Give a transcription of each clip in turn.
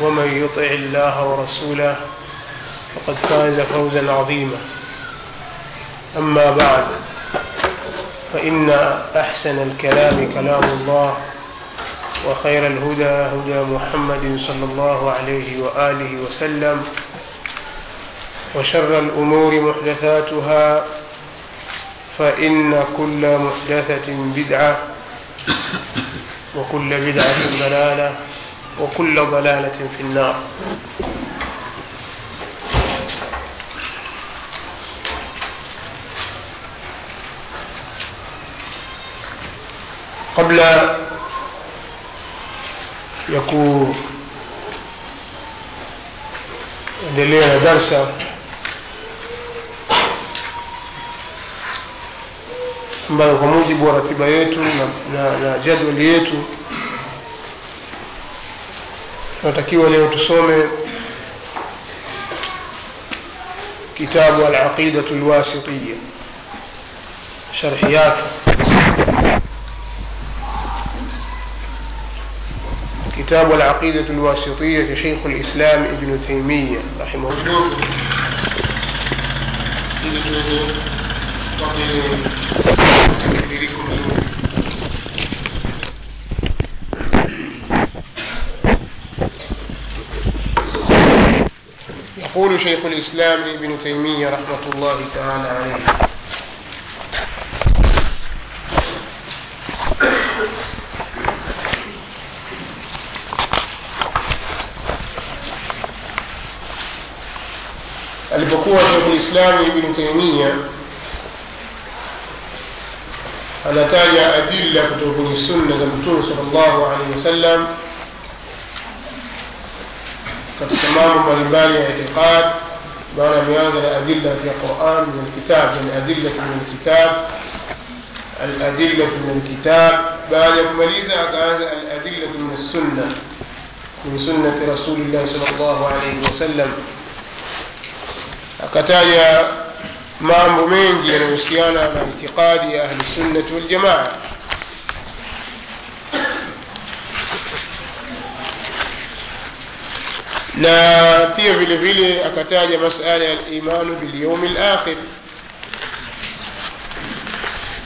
ومن يطع الله ورسوله فقد فاز فوزا عظيما. أما بعد فإن أحسن الكلام كلام الله وخير الهدى هدى محمد صلى الله عليه وآله وسلم وشر الأمور محدثاتها فإن كل محدثة بدعة وكل بدعة ضلالة وكل ضلالة في النار قبل ya kuendelea na darsa ambayo kwa mujibu wa ratiba yetu na, na, na jadwali yetu tunatakiwa leo tusome kitabu alaqidatu lwasitiya sharhi yake كتاب العقيدة الواسطية شيخ الإسلام ابن تيمية رحمه الله يقول شيخ الإسلام ابن تيمية رحمة الله تعالى عليه alipokuwa shekhulislami ibnu taimia anataja adilla kutoka kwenye sunna za mtume sal llahu alehi wasallam katika mambo mbalimbali ya itiqad maana ameanza na adillati ya quran min alkitab yani adillatu min alkitab aladillatu min alkitab baada ya kumaliza akaanza aladillatu min alsunna min sunnati rasulillahi sal llahu alaihi wasallam akataja mambo mengi yanayohusiana na itikadi ya ahli sunnati waljamaa na pia vile vile akataja masala ya limanu bilyaumi lakhir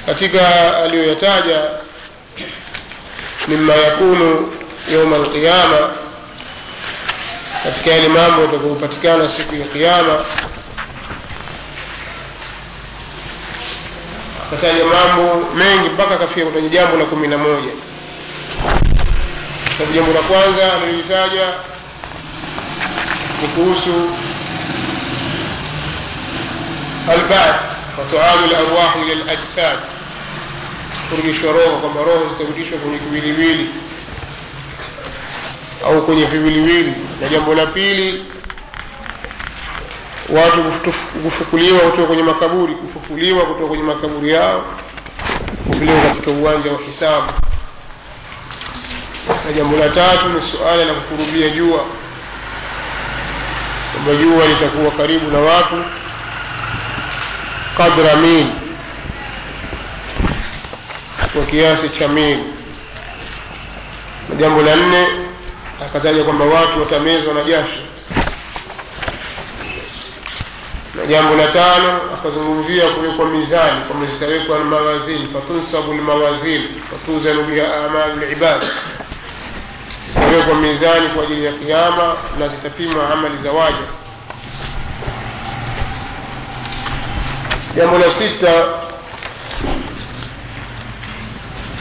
katika aliyoyataja mima yakunu yauma alqiyama katika yale mambo yatakayopatikana siku ya qiama akataja mambo mengi mpaka akafika kwenye jambo la kumi na moja. Sababu jambo la kwanza alilolitaja kuhusu albath watuadu larwahu ila lajsad kurudishwa roho kwamba roho zitarudishwa kwenye kiwiliwili au kwenye viwiliwili na jambo la pili watu kufukuliwa kutoka kwenye makaburi kufukuliwa kutoka kwenye makaburi yao kupelekwa katika uwanja wa hisabu na jambo la tatu ni suala la kukurubia jua kwamba jua litakuwa karibu na watu. Qadra mil. Kwa kiasi cha mil. Na jambo la nne akataja kwamba watu watamezwa na jasho. Na jambo la tano akazungumzia kuwekwa mizani kwamba zitawekwa mawazini fatunsabu lmawazini fatuzanu biha amalu libad itawekwa mizani kwa ajili ya kiama na zitapimwa amali za waja. Jambo la sita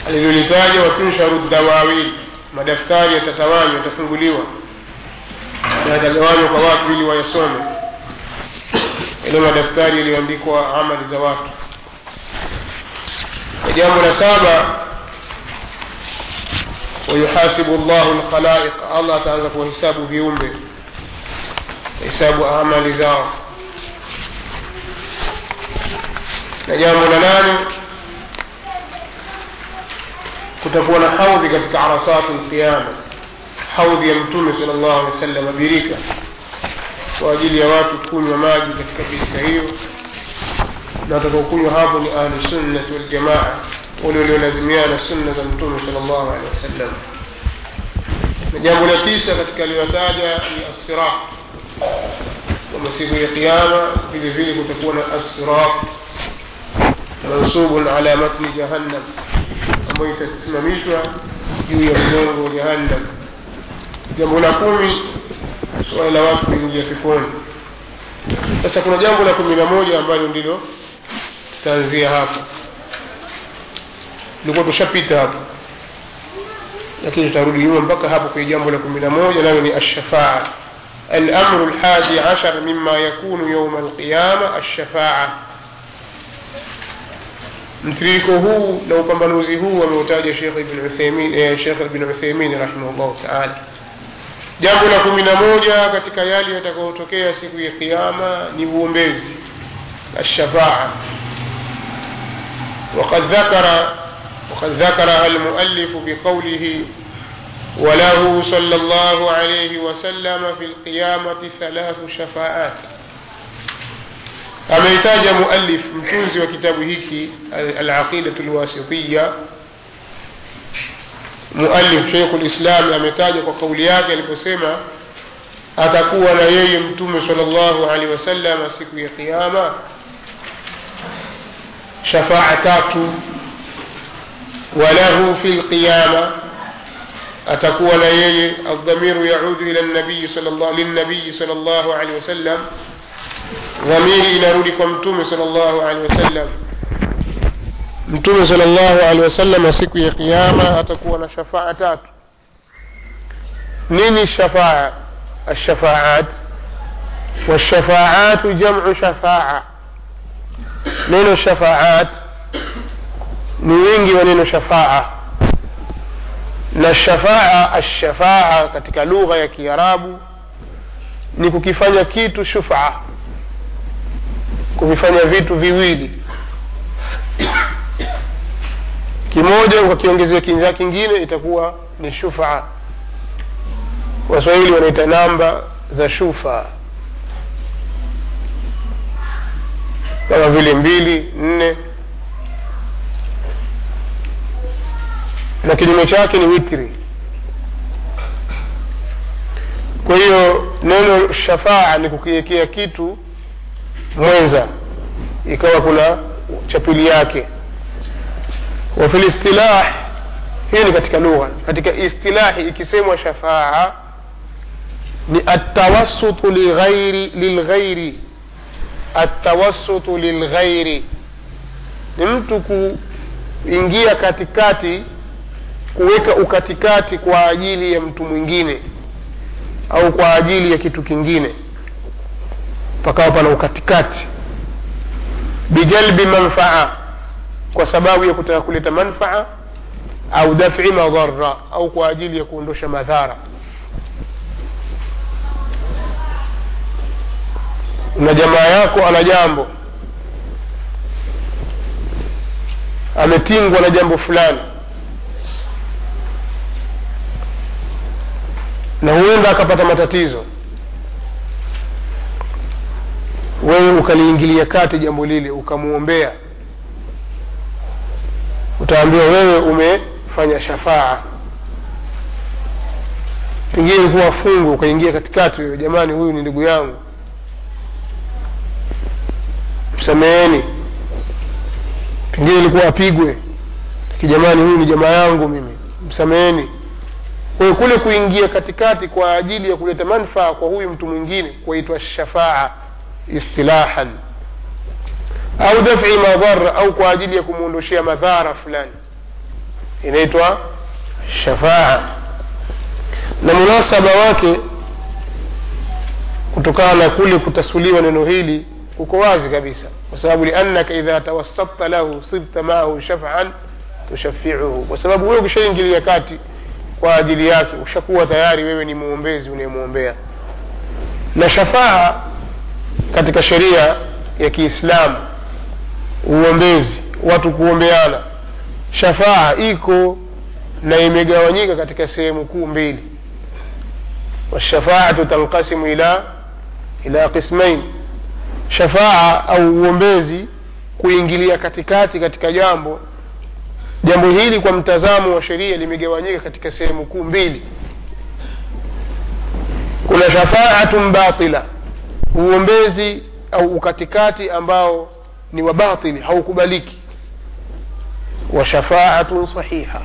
alilolitaja watunsharu dawawil madaftari yatatawanywa yatafunguliwa. Na yatagawanywa kwa watu ili wayasome. Ile madaftari yaliyoandikwa amali za watu. Jambo la saba ويحاسب الله الخلائق. الله تعالى حسابه في يومه حساب أعمال زار نجام لنا كتبون حوض قد عرصات القيامة. حوض يمتون صلى الله عليه وسلم بريكا وأجل يوات تكون وماجي قد كبير كهير لا تكون هذا لأهل السنة والجماعة. Waliolazimiana sunna za mtume sala llahu alehi wasallam na jambo la tisa katika aliyotaja ni assirat kwamba siku ya qiama vile vile kutakuwa na assirat mansubun ala matni jahannam ambayo itasimamishwa juu ya mgongo wa jahannam jambo la kumi suala la watu kuingia peponi sasa kuna jambo la kumi na moja ambalo ndilo tutaanzia hapa tutarudi nyuma mpaka hapo kwenye jambo la kumi na moja nalo ni alshafaa الأمر الحادي عشر مما يكون يوم القيامة الشفاعة na upambanuzi huu ameutaja shekh ibn uthaimin eh, shekh ibn uthaimin rahimahullahu taala jambo la kumi na moja katika yale yatakayotokea siku ya kiama ni uombezi الشفاعة وقد ذكر وقد ذكرها المؤلف بقوله وله صلى الله عليه وسلم في القيامة ثلاث شفاءات أميتاج مؤلف مكنز وكتابه العقيدة الواسطية مؤلف شيخ الإسلام أميتاج وقوليات الكسيمة أتقوى نيي متوم صلى الله عليه وسلم سكوي قيامة شفاعتات وله في القيامة أتكون يي الضمير يعود إلى النبي صلى الله للنبي صلى الله عليه وسلم. ضمير إلى رولكم توم صلى الله عليه وسلم. توم صلى الله عليه وسلم سكوي القيامة أتكون شفاعتات. نيني الشفاعة؟ الشفاعات. والشفاعات جمع شفاعة. نين الشفاعات؟ Ni wingi wa neno shafaa. Na shafaa ashafaa katika lugha ya kiarabu ni kukifanya kitu shufa kuvifanya vitu viwili. Kimoja ukakiongezea kinzaa kingine itakuwa ni shufaa. Waswahili wanaita namba za shufa. Kama vile mbili nne na kinyume chake ni witri. Kwa hiyo neno shafaa ni kukiwekea kitu mwenza ikawa kuna chapili yake. Wa fi listilah hii ni katika lugha katika istilahi ikisemwa shafaa ni atawassutu lighairi lilghairi atawassutu lilghairi ni mtu kuingia katikati kuweka ukatikati kwa ajili ya mtu mwingine au kwa ajili ya kitu kingine pakawa pana ukatikati. Bijalbi manfaa kwa sababu ya kutaka kuleta manfaa au dafi madhara au kwa ajili ya kuondosha madhara. Na jamaa yako ana jambo ametingwa na jambo fulani na huenda akapata matatizo. Wewe ukaliingilia kati jambo lile ukamwombea utaambiwa wewe umefanya shafaa. Pengine kuwa fungu ukaingia katikati wewe jamani huyu ni ndugu yangu msameheni pengine ilikuwa apigwe kijamani huyu ni jamaa yangu mimi msameheni kwa kule kuingia katikati kwa ajili ya kuleta manfaa kwa huyu mtu mwingine kuitwa shafaa istilahan au dafi madhara au kwa ajili ya kumwondoshea madhara fulani. Inaitwa shafaa. Na munasaba wake kutokana na kule kutasuliwa neno hili uko wazi kabisa. Kwa sababu liannaka idha tawassatta lahu sibta maahu shafan tushafiuhu kwa sababu wewe ukishaingilia kati kwa ajili yake ushakuwa tayari wewe ni mwombezi unayemwombea na shafaa katika sheria ya kiislamu uombezi watu kuombeana shafaa iko na imegawanyika katika sehemu kuu mbili. Washafaatu tanqasimu ila ila qismain. Shafaa au uombezi kuingilia katikati katika jambo jambo hili kwa mtazamo wa sheria limegawanyika katika sehemu kuu mbili. Kuna shafaatun batila uombezi au ukatikati ambao ni wa batili haukubaliki. Wa shafaatun sahiha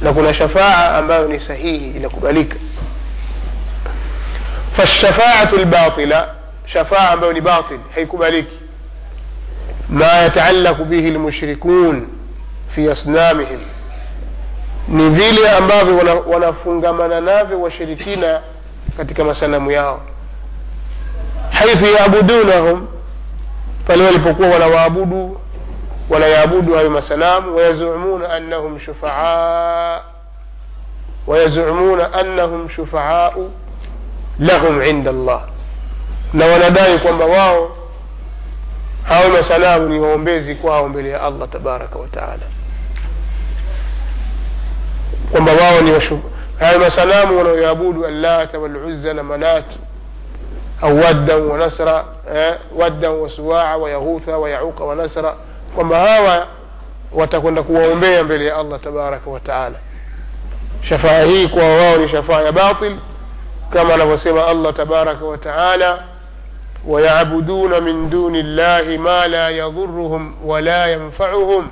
na kuna shafaa ambayo ni sahihi inakubalika. Fashafaatu lbatila shafaa ambayo ni batil haikubaliki. Ma yataalaku bihi lmushrikun fi asnamihim ni vile ambavyo wana- wanafungamana navyo washirikina katika masanamu yao haithu yaabudunahum pale walipokuwa wanawaabudu wanayaabudu hayo masanamu wayazumuna annahum shufaa wayazumuna annahum shufaau lahum inda allah na wanadai kwamba wao hao masanamu ni waombezi kwao mbele ya allah tabaraka wa taala kwamba wao ni hayo masanamu wanaoyaabudu allata waluzza na manatu au waddan wa nasra eh, waddan wa suwaa wa yaghutha wa yauqa wa nasra kwamba hawa watakwenda kuwaombea mbele ya allah tabaraka wa taala shafaa hii kwa wao ni shafaa ya batil kama anavyosema allah tabaraka wa taala ويعبدون من دون الله ما لا يضرهم ولا ينفعهم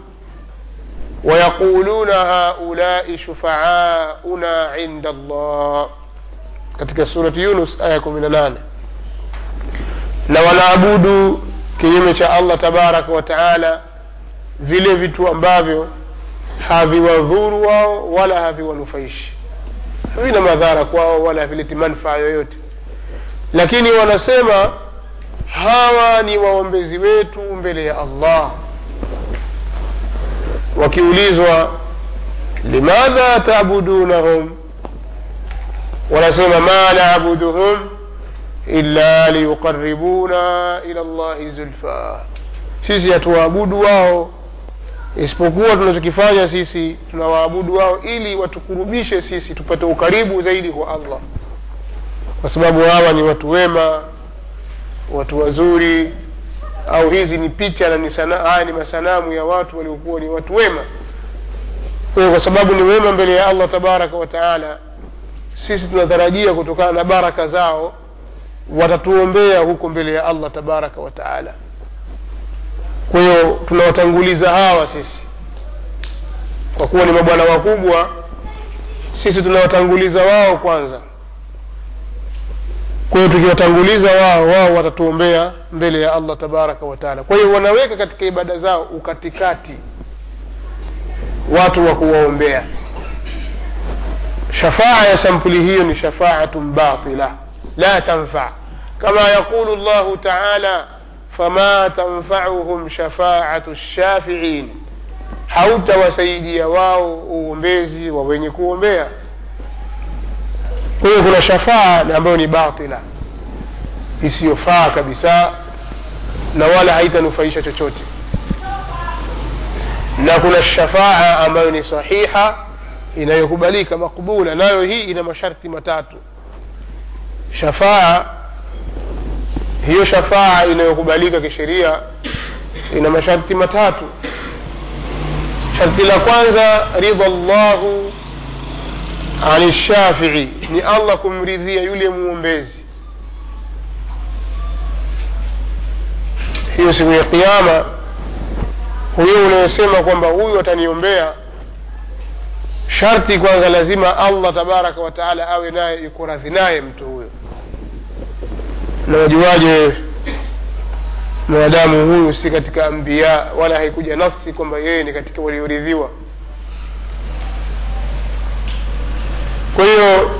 ويقولون هؤلاء شفعاؤنا عند الله katika surati yunus aya kumi na nane na wanaabudu kinyume cha allah tabaraka wa taala vile vitu ambavyo haviwadhuru wao wala haviwanufaishi havina madhara kwao wala havileti manfaa yoyote lakini wanasema hawa ni waombezi wetu mbele ya allah wakiulizwa limadha taabudunahum wanasema ma nabuduhum illa liyuqaribuna ila llahi zulfa. Sisi hatuwaabudu wao isipokuwa tunachokifanya sisi tunawaabudu wao ili watukurubishe sisi tupate ukaribu zaidi kwa allah. Kwa sababu hawa ni watu wema watu wazuri au hizi ni picha na ni sana, haya ni masanamu ya watu waliokuwa ni watu wema. Kwa kwa sababu ni wema mbele ya allah tabaraka wa taala sisi tunatarajia kutokana na baraka zao watatuombea huko mbele ya allah tabaraka wa taala. Kwa hiyo tunawatanguliza hawa sisi. Kwa kuwa ni mabwana wakubwa sisi tunawatanguliza wao kwanza kwa tukiwatanguliza wao wao watatuombea mbele ya allah tabaraka wataala kwa hiyo wanaweka katika ibada zao ukatikati watu wa kuwaombea. Shafaa ya sampuli hiyo ni shafaatun batila la tanfa. Kama yaqulu llahu taala fama tanfauhum shafaatu lshafiin hautawasaidia wao uombezi wa wenye kuombea kwa hiyo kuna shafaa ambayo ni batila isiyofaa kabisa na wala haitanufaisha chochote. Na kuna shafaa ambayo ni sahiha inayokubalika makbula nayo hii ina masharti matatu. Shafaa hiyo shafaa inayokubalika kisheria ina masharti matatu. Sharti la kwanza ridha llahu ani shafii ni allah kumridhia yule mwombezi hiyo siku ya kiama huyo unayosema kwamba huyu ataniombea sharti kwanza lazima allah tabaraka wataala awe naye yuko radhi naye mtu huyo. Na wajuaje mwanadamu huyu si katika ambia wala haikuja nafsi kwamba yeye ni katika walioridhiwa kwa hiyo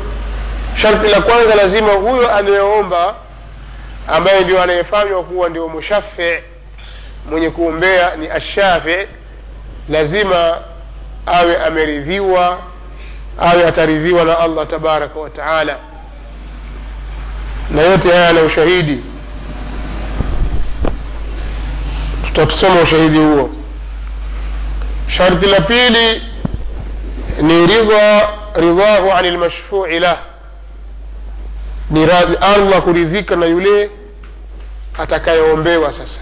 sharti la kwanza lazima huyo anayeomba ambaye ndio anayefanywa kuwa ndio mushafi mwenye kuombea ni ashafi lazima awe ameridhiwa awe ataridhiwa na allah tabaraka wa taala. Na yote haya na ushahidi. Tutatusoma ushahidi huo. Sharti la pili ni ridha ridhahu ani lmashfui lah. Ni radhi allah kuridhika na yule atakayeombewa sasa.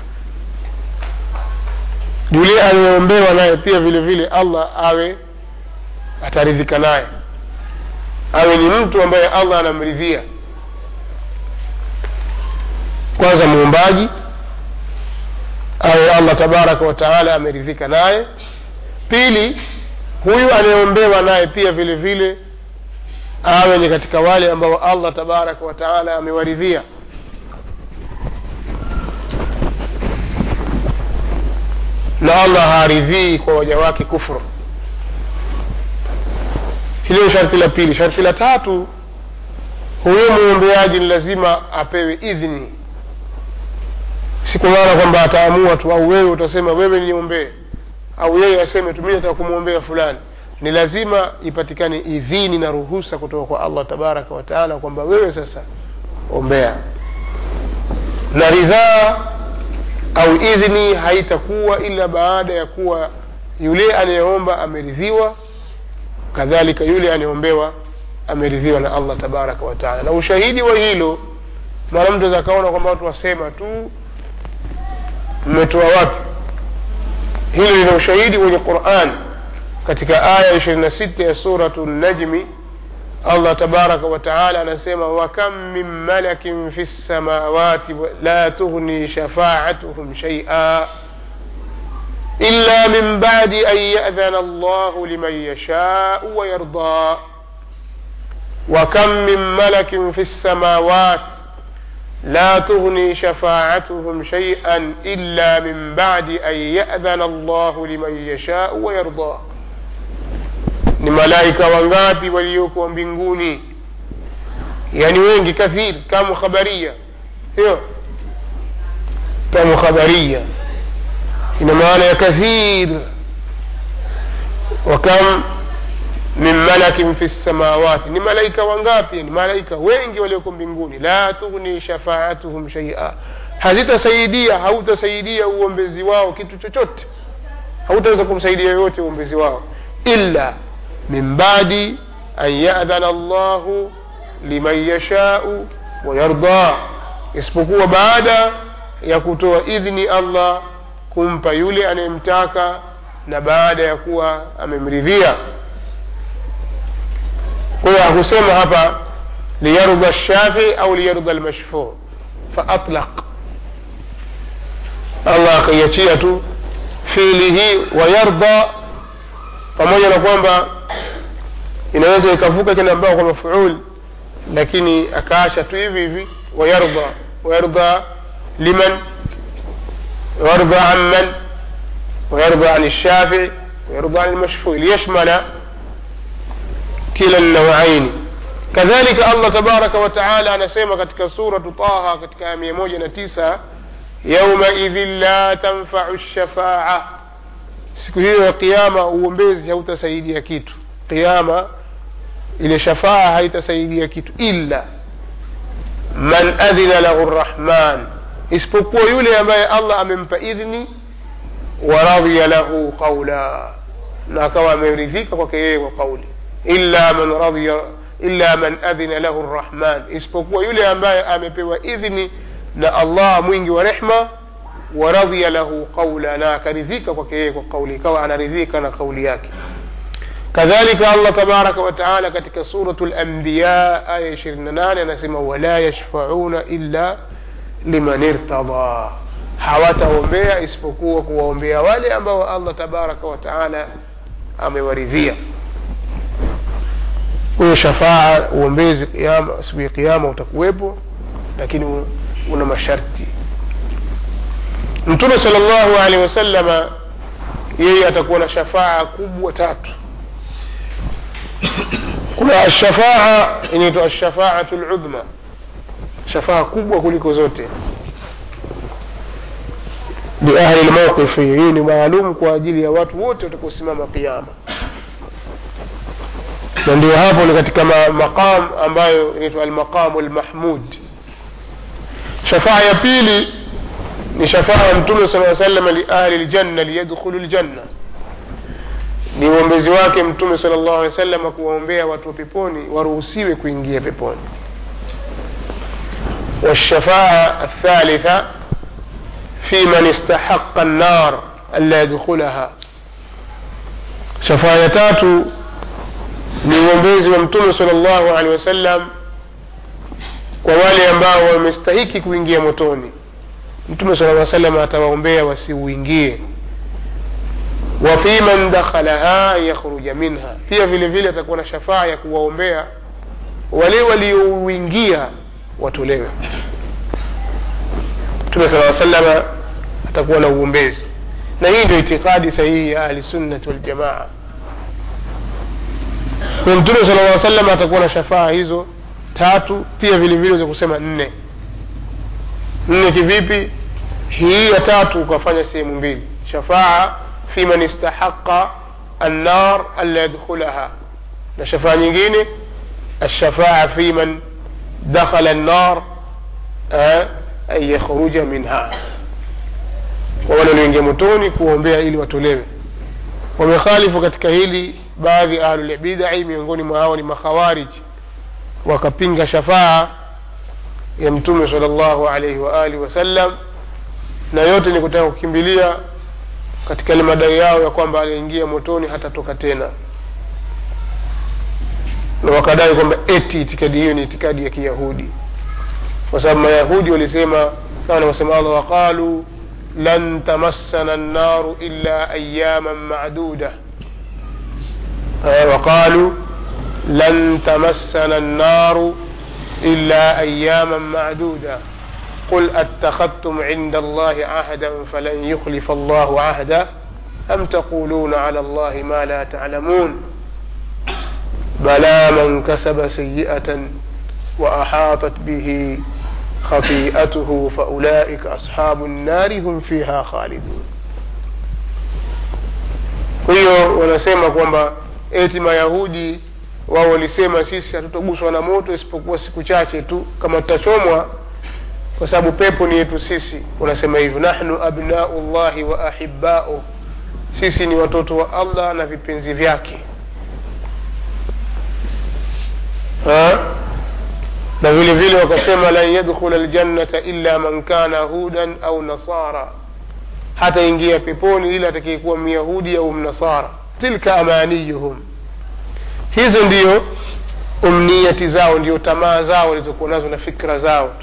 Yule aliyeombewa naye pia vile vile allah awe ataridhika naye. Awe ni mtu ambaye allah anamridhia. Kwanza muumbaji awe allah tabaraka wataala ameridhika naye. Pili huyu anayeombewa naye pia vile vile awe ni katika wale ambao allah tabaraka wataala amewaridhia. Na allah haaridhii kwa waja wake kufru hilo sharti la pili. Sharti la tatu huyo muombeaji ni lazima apewe idhni si maana kwamba ataamua tu au wewe utasema wewe niombee au yeye aseme tu mi nataka kumwombea fulani ni lazima ipatikane idhini na ruhusa kutoka kwa allah tabaraka wataala kwamba wewe sasa ombea. Na ridhaa au idhni haitakuwa ila baada ya kuwa yule anayeomba ameridhiwa kadhalika yule anayeombewa ameridhiwa na allah tabaraka wataala na ushahidi wa hilo mara mtu akaona kwamba watu wasema tu mmetoa wapi hilo lina ushahidi kwenye quran katika aya ishirini na sita ya suratu najmi allah tabaraka wataala anasema wakam min malakin fi lsamawati la tughni shafaatuhum shaia illa min badi an yadhana allahu liman yashau wayarda وكم من ملك في السماوات لا تغني شفاعتهم شيئا إلا من بعد أن يأذن الله لمن يشاء ويرضى. لملائكة وانغاتي وليوك وانبنغوني يعني وينك كثير كم خبرية إيه؟ خبرية إنما أنا كثير وكم min malakin fi lsamawati ni malaika wangapi? Ni malaika wengi walioko mbinguni. La tughni shafaatuhum shaia hazitasaidia hautasaidia uombezi wao kitu chochote. Hautaweza kumsaidia yoyote uombezi wao. Illa min badi an yadhana llahu liman yashau wayarda isipokuwa baada ya kutoa idhni allah kumpa yule anayemtaka na baada ya kuwa amemridhia kwa hiyo hakusema hapa liyarda lshafi au liyarda lmashfuu faatlaq allah akaiachia tu fiili hii wayarda pamoja na kwamba inaweza ikavuka kile ambao kwa mafuul lakini akaacha tu hivi hivi wayarda wayarda liman wayarda an man wayarda an lshafii wayarda an lmashfuu liyashmala kila nawaini kadhalika allah tabaraka wataala anasema katika suratu taha katika aya mia moja na tisa yaumaidhin la tanfau lshafaa siku hiyo ya qiama uombezi hautasaidia kitu qiama ile shafaa haitasaidia kitu illa man adhina lahu rrahman isipokuwa yule ambaye allah amempa idhni waradhiya lahu qaula na akawa ameridhika kwake yeye kwa kauli إلا من رضي إلا من أذن له الرحمن. إسبقوا يلي أم بايا أم إذني لا الله مينج ورحمة ورضي له قولا أنا كرذيك وكيك وقولي كوا رزيك أنا قولي كذلك الله تبارك وتعالى كتك سورة الأنبياء آية شرنان نسمى ولا يشفعون إلا لمن ارتضى حواته بيا اسفكوك وهم بيا والي أما الله تبارك وتعالى أم ورزيك huyo shafaa uombezi kiyama siku ya kiama utakuwepo lakini una masharti. Mtume sal llahu alehi wasalama yeye atakuwa na shafaa kubwa tatu. Kuna ashafaa inaitwa ashafaatu ludhma shafaa kubwa kuliko zote. Liahli lmauqifi hii ni maalum kwa ajili ya watu wote watakaosimama qiama na ndio hapo ni katika ma- maqam ambayo inaitwa almaqamu lmahmud shafaa ya pili ni shafaa ya mtume saa salama liahli ljanna liyadkhulu ljanna ni uombezi wake mtume sala llahu alehi wa sallam kuwaombea watu wa peponi waruhusiwe kuingia peponi والشفاعة الثالثة في من استحق النار ألا يدخلها شفاعة تاتو ni uombezi wa mtume salllahu alehi wasallam kwa wale ambao wamestahiki kuingia motoni. Mtume sala aa salam atawaombea wasiuingie. Wa fi man dakhalaha yakhruja minha. Pia vile vile atakuwa na shafaa ya kuwaombea wale waliouingia watolewe. Mtume saa salama atakuwa na uombezi. Na hii ndio itikadi sahihi ya ahlisunnati waljamaa kwa mtume sala lla salam atakuwa na shafaa hizo tatu pia vile vile za kusema nne nne kivipi hii ya tatu ukafanya sehemu mbili shafaa fi man istahaqa annar alla yadkhulaha na shafaa nyingine الشفاعة في من دخل النار آه، أن يخرج منها kwa wale walioingia motoni kuombea ili watolewe wamekhalifu katika hili baadhi ya ahlulbidai miongoni mwa hao ni makhawarij. Wakapinga shafaa ya mtume sal llahu alaihi waalihi wasallam na yote ni kutaka kukimbilia katika ile madai yao ya kwamba aliingia motoni hatatoka tena. Na wakadai kwamba eti itikadi hiyo ni itikadi ya kiyahudi. Kwa sababu mayahudi walisema kama anavyosema allah waqalu lan tamassana nnaru illa ayaman maduda waqalu lan tamassana nnaru illa ayaman maduda قل أتخذتم عند الله عهدا فلن يخلف الله عهدا أم تقولون على الله ما لا تعلمون؟ بلى من كسب سيئة وأحاطت به خطيئته فأولئك أصحاب النار هم فيها خالدون. Kwa hiyo wanasema kwamba eti mayahudi wao walisema sisi hatutoguswa na moto isipokuwa siku chache tu kama tutachomwa kwa sababu pepo ni yetu sisi. Unasema hivyo nahnu abnau llahi wa ahibau sisi ni watoto wa allah na vipenzi vyake. Na vile vile wakasema lan yadkhula ljannata illa man kana hudan au nasara. Hataingia peponi ila atakayekuwa myahudi au mnasara tilka amaniyuhum. Hizo ndiyo umniyati zao ndio tamaa zao walizokuwa nazo na fikra zao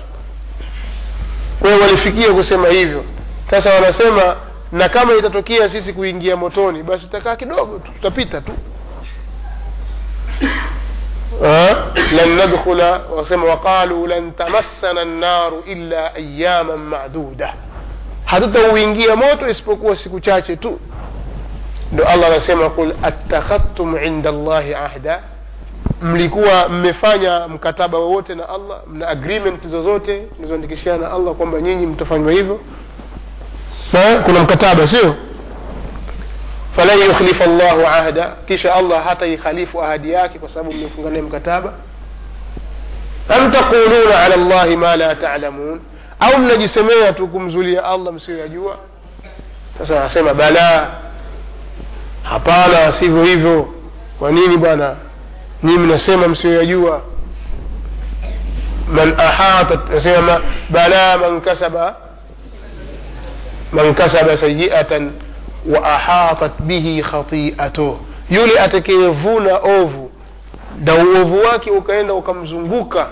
kwa hiyo walifikia kusema hivyo. Sasa wanasema na kama itatokea sisi kuingia motoni basi tutakaa kidogo tutapita tu. Lan nadkhula wasema waqalu lan tamassana nnaru illa ayaman maduda. Hatutauingia moto isipokuwa siku chache tu ndo allah anasema qul attakhadtum inda llahi ahda. Mlikuwa mmefanya mkataba wowote na allah mna agreement zozote mlizoandikishana na allah kwamba nyinyi mtafanywa hivyo? Kuna mkataba sio? Falan yukhlifa llahu ahda. Kisha allah hata ikhalifu ahadi yake kwa sababu mmefunga naye mkataba. Am taquluna ala llahi ma la talamun. Au mnajisemea tu kumzulia allah msiyoyajua? Sasa anasema bala hapana sivyo hivyo kwa nini bwana nyinyi mnasema msiyoyajua man ahatat nasema bala man kasaba man kasaba sayiatan wa ahatat bihi khati'atuh yule atakayevuna ovu na uovu wake ukaenda ukamzunguka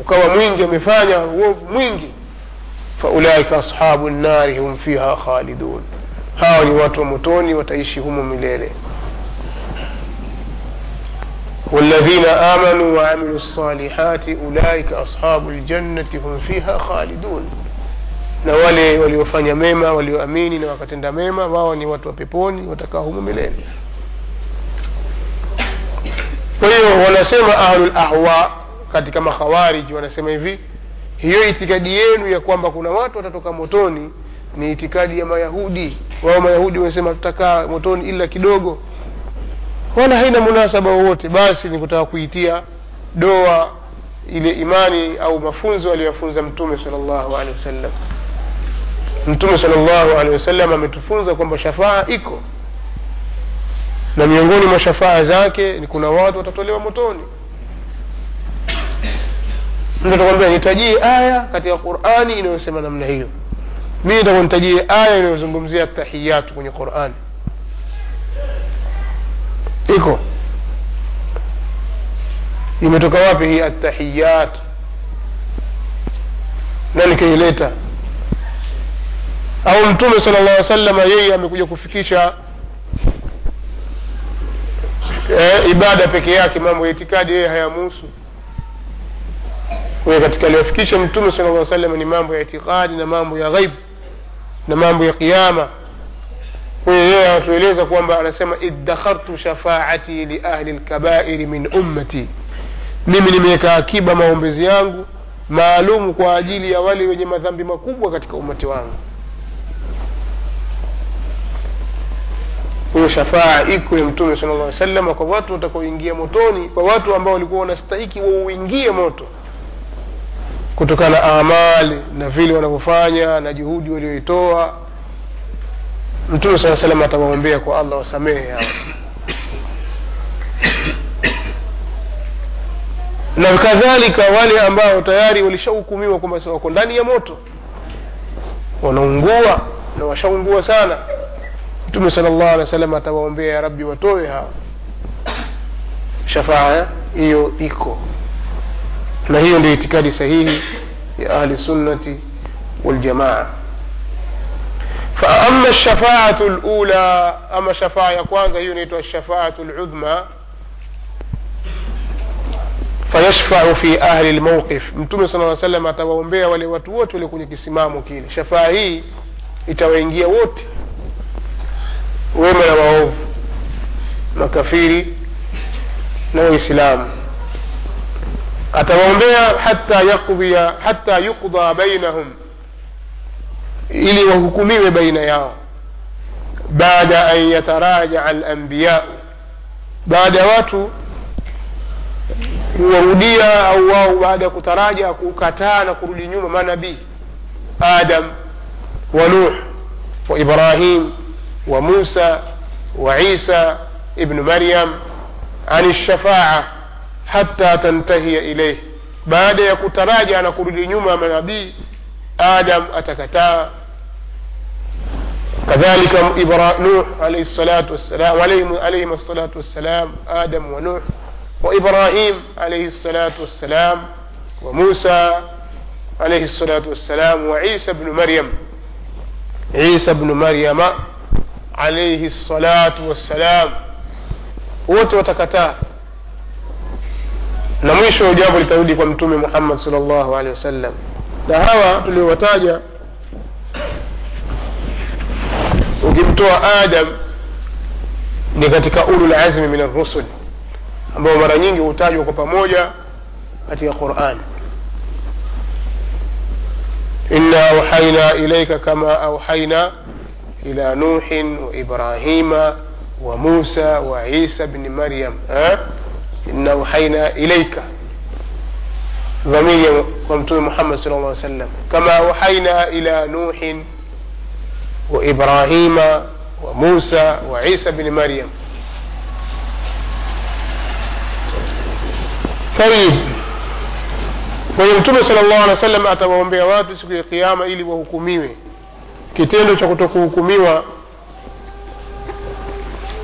ukawa mwingi amefanya uovu mwingi faulaika ashabu nnari hum fiha khalidun hawa ni watu wa motoni wataishi humo milele والذين آمنوا وعملوا الصالحات أولئك أصحاب الجنة هم فيها خالدون na wale waliofanya mema walioamini na wakatenda mema wao ni watu wa peponi watakaa humo milele kwa hiyo wanasema ahlul ahwa katika makhawariji wanasema hivi hiyo itikadi yenu ya kwamba kuna watu watatoka motoni ni itikadi ya mayahudi. Wao mayahudi wanasema tutakaa motoni ila kidogo. Wala haina munasaba wowote. Basi ni kutaka kuitia doa ile imani au mafunzo aliyofunza mtume wasallam. Mtume salllahu alehi wasallam ametufunza kwamba shafaa iko. Na miongoni mwa shafaa zake ni kuna watu watatolewa motoni. Mtu atakwambia nitajie aya katika qurani inayosema namna hiyo mi nitakuwa aya inayozungumzia tahiyatu kwenye qurani iko. Imetoka wapi hii atahiyat nani kaileta? Au mtume sal llah salama yeye amekuja kufikisha eh, ibada peke yake mambo ya itikadi yeye hayamuhusu. Katika aliyofikisha mtume sala llah salama ni mambo ya itikadi na mambo ya ghaib na mambo ya qiama huyo yeye anatueleza kwamba anasema iddakhartu shafaati liahli lkabairi min ummati. Mimi nimeweka akiba maombezi yangu maalum kwa ajili ya wale wenye madhambi makubwa katika umati wangu. Huyo shafaa iko ya mtume sala llah salama kwa watu watakaoingia motoni kwa watu ambao walikuwa wanastahiki wauingie moto kutokana na amali na vile wanavyofanya na juhudi walioitoa. Mtume saa salam atawaombea kwa allah wasamehe hao. Na kadhalika wale ambao tayari walishahukumiwa kwamba wako ndani ya moto. Wanaungua na washaungua sana. Mtume sala llahu alehi wa sallam atawaombea ya rabbi watowe hawa shafaa hiyo iko na hiyo ndio itikadi sahihi ya ahli sunnati waljamaa faama lshafaatu lula ama shafaa ya kwanza hiyo inaitwa shafaatu ludhma fayashfau fi ahli lmauqif mtume sala aa salam atawaombea wale watu wote walio kwenye kisimamo kile. Shafaa hii itawaingia wote wema na waovu makafiri na waislamu. Atawaombea hata yakdhia hata yuqda bainahum ili wahukumiwe baina yao baada an yatarajaa lambiyau baada ya watu kuwarudia au wao baada ya kutaraja kukataa na kurudi nyuma manabii adam wa nuh wa ibrahim wa musa wa isa ibnu maryam an lshafaa hata tantahiya ilaih baada ya kutaraja na kurudi nyuma manabii adam atakataa كذلك. نوح عليه الصلاة والسلام عليهم, عليهم الصلاة والسلام آدم ونوح وإبراهيم عليه الصلاة والسلام وموسى عليه الصلاة والسلام وعيسى بن مريم. عيسى بن مريم عليه الصلاة والسلام. wote watakataa na mwisho jambo litarudi kwa mtume muhammad sal llahu alehi wasallam na hawa tuliowataja ukimtoa adam ni katika ulul azmi min arrusul ambao mara nyingi hutajwa kwa pamoja katika quran inna auhaina ilaika kama auhaina ila nuhin waibrahima wa musa wa isa bni إن أوحينا إليك. ضمير ضمتم محمد صلى الله عليه وسلم. كما أوحينا إلى نوح وإبراهيم وموسى وعيسى بن مريم. طيب. ومتم صلى الله عليه وسلم أتى وهم بيوات سكي القيامة إلي وهكميوه كتين شكتك وهكميوه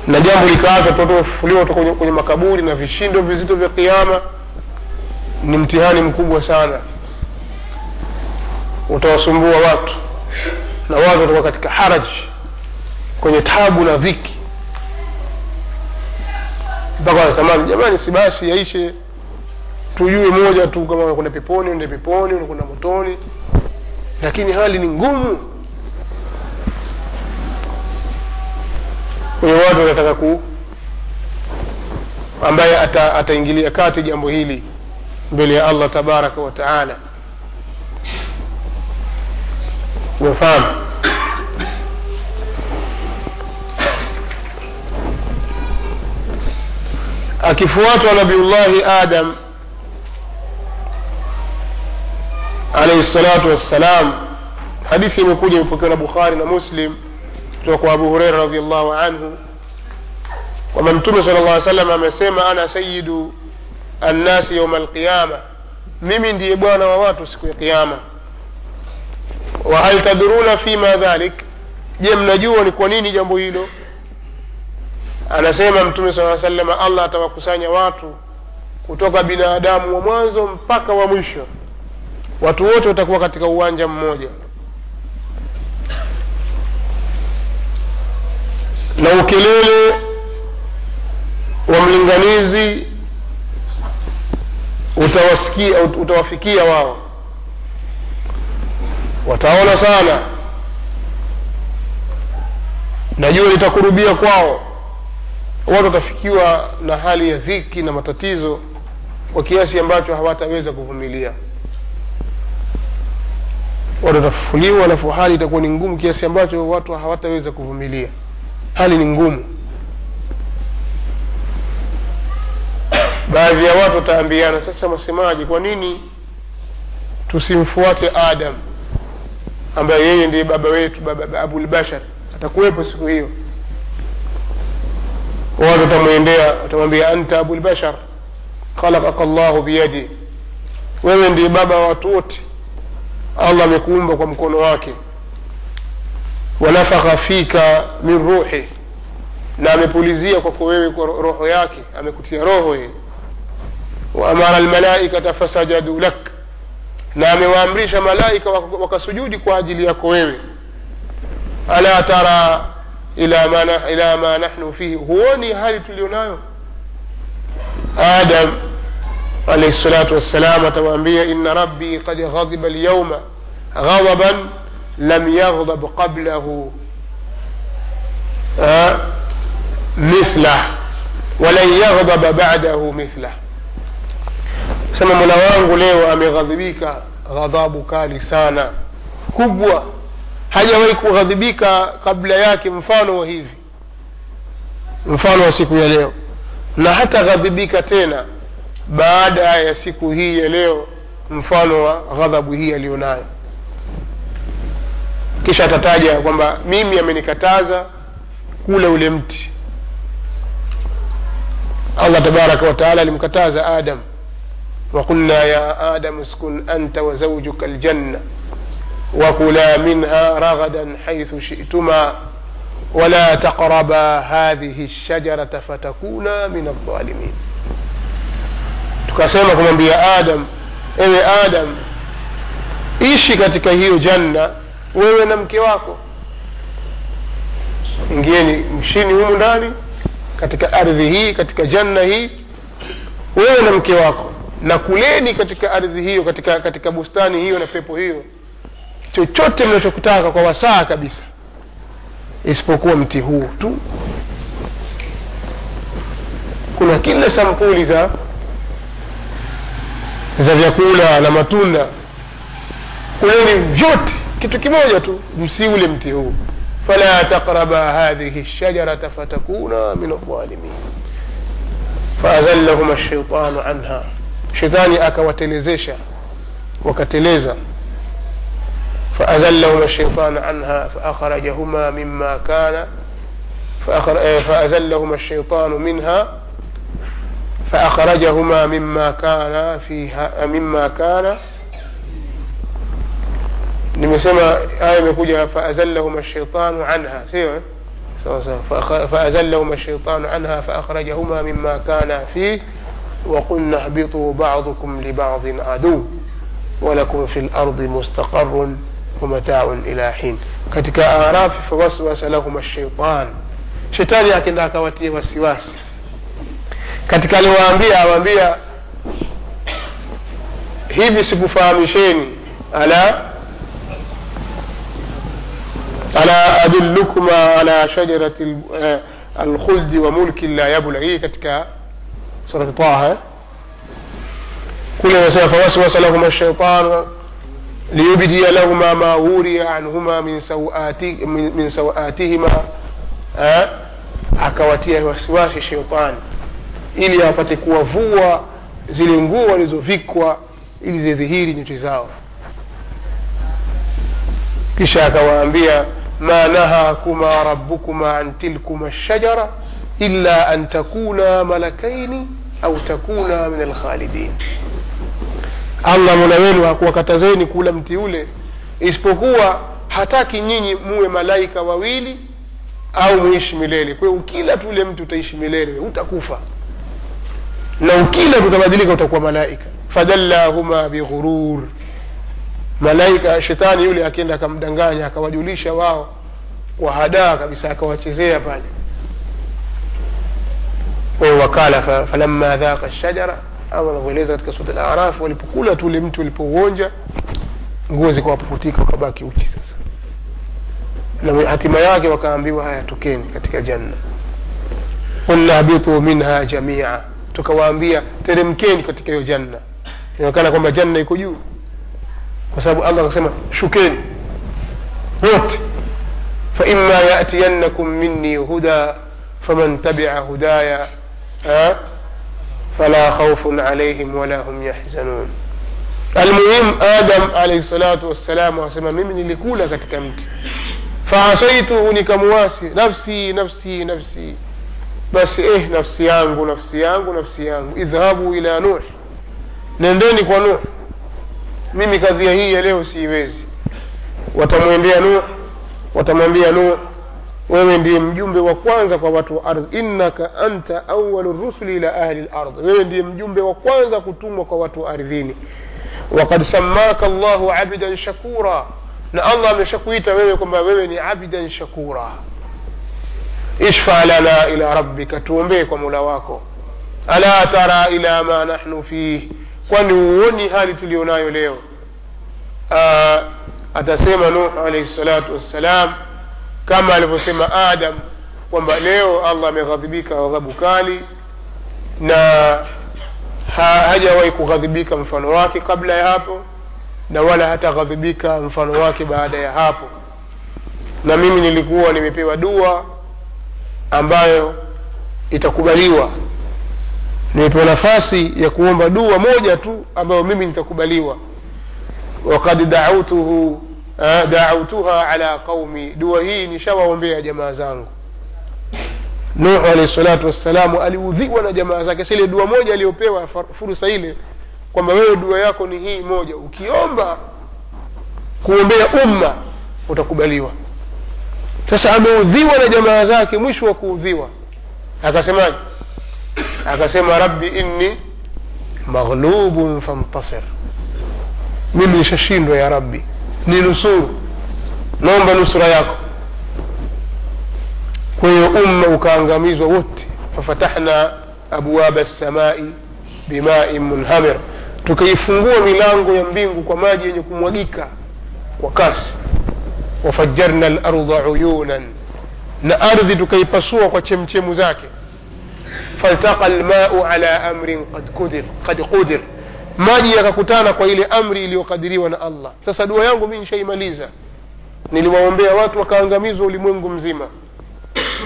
na jambo likaanza totofufuliwa kwenye, kwenye makaburi na vishindo vizito vya kiama ni mtihani mkubwa sana. Utawasumbua watu. Na watu watakuwa katika haraj kwenye tabu na dhiki. Mpaka wanatamani jamani si basi yaishe. Tujue moja tu kama unakwenda peponi uende peponi unakwenda motoni. Lakini hali ni ngumu kwenye watu wanataka ku ambaye ata- ataingilia kati jambo hili mbele ya allah tabaraka wa taala. Umefahamu akifuatwa nabiullahi adam alaihi salatu wassalam hadithi imekuja imepokewa na bukhari na muslim kutoka kwa abu hureira radiallahu anhu kwamba mtume sala llah salam amesema ana sayidu annasi yauma alqiyama. Mimi ndiye bwana wa watu siku ya qiama wahal tadruna fima dhalik? Je mnajua ni kwa nini jambo hilo? Anasema mtume saa salama allah atawakusanya watu kutoka binadamu wa mwanzo mpaka wa mwisho. Watu wote watakuwa katika uwanja mmoja na ukelele wa mlinganizi utawasikia utawafikia wao. Wataona sana na jua litakurubia kwao. Watu watafikiwa na hali ya dhiki na matatizo kwa kiasi ambacho hawataweza kuvumilia. Watu watafufuliwa alafu hali itakuwa ni ngumu kiasi ambacho watu hawataweza kuvumilia hali ni ngumu. Baadhi ya watu wataambiana sasa masemaji kwa nini tusimfuate adam ambaye yeye ndiye baba wetu baba abulbashar atakuwepo siku hiyo. Watu watamwendea watamwambia anta abulbashar khalakaka llahu biyadi wewe ndiye baba wa watu wote. Allah amekuumba kwa mkono wake wanafakha fika min ruhi na amepulizia kwako wewe kwa roho yake amekutia roho yeye waamara almalaikata fasajadu lak na amewaamrisha malaika wak- wakasujudi kwa ajili yako wewe ala tara ila ma, ila ma nahnu fihi huoni hali tulionayo adam alaihi salatu wassalam atawaambia inna rabbi qad ghadiba alyauma ghadaban lam yaghdab qablahu آه، مثله ولن يغضب بعده مثله sema mola wangu leo ameghadhibika ghadhabu kali sana kubwa hajawahi kughadhibika kabla yake mfano wa hivi mfano wa siku ya leo na hata ghadhibika tena baada ya siku hii ya leo mfano wa ghadhabu hii aliyonayo Kisha atataja kwamba mimi amenikataza kula ule mti allah tabaraka wataala alimkataza adam وقلنا يا آدم اسكن أنت وزوجك الجنة وكلا منها رغدا حيث شئتما ولا تقربا هذه الشجرة فتكونا من الظالمين tukasema kumwambia adam ewe adam ishi katika hiyo janna wewe na mke wako. Ingieni mshini humu ndani katika ardhi hii katika janna hii wewe na mke wako. Na kuleni katika ardhi hiyo katika katika bustani hiyo na pepo hiyo. Chochote mnachokutaka kwa wasaa kabisa isipokuwa mti huu tu. Kuna kila sampuli za za vyakula na matunda. Kuleni vyote kitu kimoja tu msiule mti huu fala taqraba hadhihi lshajarata fatakuna min aldhalimin faazallahuma lshaitanu anha shetani akawatelezesha wakateleza فأزلهما الشيطان عنها فأخرجهما مما كان. آه، فأزلهما الشيطان منها فأخرجهما مما كان فيها مما كان nimesema aya imekuja faazallahuma shaitanu anha sio eh? sawa sawa faazallahuma shaitanu anha faakhrajahuma mima kana fih وقلنا اهبطوا بعضكم لبعض عدو ولكم في الأرض مستقر ومتاع إلى حين katika arafi fawaswasa lahum shaitan shetani akenda akawatia wasiwasi katika aliwaambia awaambia hivi sikufahamisheni ala ala adillukuma ala shajarati alkhuldi wa mulki la yabla hii katika surati taha kule anasema fawaswasa lahuma shaitanu liyubdiya lahuma ma wuriya anhuma min sawati min, min sawatihima akawatia wasiwasi sheitani ili apate kuwavua zile nguo walizovikwa ili zidhihiri nyuti zao kisha akawaambia ma نهاكما ربكما عن tilkuma الشجرة إلا an takuna malakaini au takuna min alkhalidin allah mola wenu hakuwakatazeni kula mti ule isipokuwa hataki nyinyi muwe malaika wawili au muishi milele. Kwa hiyo ukila tu ule mtu utaishi milele utakufa. Na ukila tutabadilika utakuwa malaika. Fadallahuma bighurur malaika shetani yule akienda akamdanganya akawajulisha wao kwa hadaa kabisa akawachezea pale. Wao wakala fa- falamma dhaqa shajara ama anavyoeleza katika sura al-araf walipokula tu ule mtu walipouonja nguo zikawapukutika wakabaki uchi sasa. Na hatima yake wakaambiwa haya tokeni katika janna. Qulna habitu minha jamia tukawaambia teremkeni katika hiyo janna. Inaonekana kwamba janna iko juu kwa sababu allah akasema shukeni wote faima yatiyannakum minni huda faman tabia hudaya ha? fala khaufun alaihim wala hum yahzanun almuhim adam alaihi salatu wassalam asema mimi nilikula katika mti faasaituhu nikamuwasi nafsi nafsi nafsi basi eh nafsi yangu nafsi yangu nafsi yangu idhhabu ila nuh nendeni kwa nuh mimi kadhia hii ya leo siiwezi watamwendea nuh watamwambia nuh wewe ndiye mjumbe wa kwanza kwa watu wa ardhi innaka anta awalu rusuli ila ahli lardhi wewe ndiye mjumbe wa kwanza kutumwa kwa watu wa ardhini wakad sammaka llahu abidan shakura na allah ameshakuita wewe kwamba wewe ni abidan shakura ishfa lana ila rabbika tuombee kwa mola wako ala tara ila ma nahnu fih kwani huoni hali tulionayo leo. Aa, atasema nuh alaihi salatu wassalam kama alivyosema adam kwamba leo allah ameghadhibika ghadhabu kali na ha, hajawahi kughadhibika mfano wake kabla ya hapo na wala hataghadhibika mfano wake baada ya hapo. Na mimi nilikuwa nimepewa dua ambayo itakubaliwa nimepewa nafasi ya kuomba dua moja tu ambayo mimi nitakubaliwa. Wakad dautuhu uh, dautuha ala qaumi dua hii nishawaombea jamaa zangu. Nuhu alahi salatu wassalamu aliudhiwa na jamaa zake. Sile dua moja aliyopewa fursa ile kwamba wewe dua yako ni hii moja. Ukiomba kuombea umma utakubaliwa. Sasa ameudhiwa na jamaa zake mwisho wa kuudhiwa. Akasemaje akasema rabbi inni maghlubun fantasir. Mimi nishashindwa ya rabbi. Ni nusuru naomba nusura yako. Kwa hiyo umma ukaangamizwa wote. Fafatahna abwaba lsamai bimain munhamir. Tukaifungua milango ya mbingu kwa maji yenye kumwagika kwa kasi. Wafajarna larda uyunan. Na ardhi tukaipasua kwa chemchemu zake فالتقى الماء على أمر قد قدر قد قدر. ما يجيك كتانا قوي لأمر اللي يقدري وأنا الله تصدوا يانغو من شيء مليزة نلوانبيا واتوا كأنغميزوا لمنغو مزيمة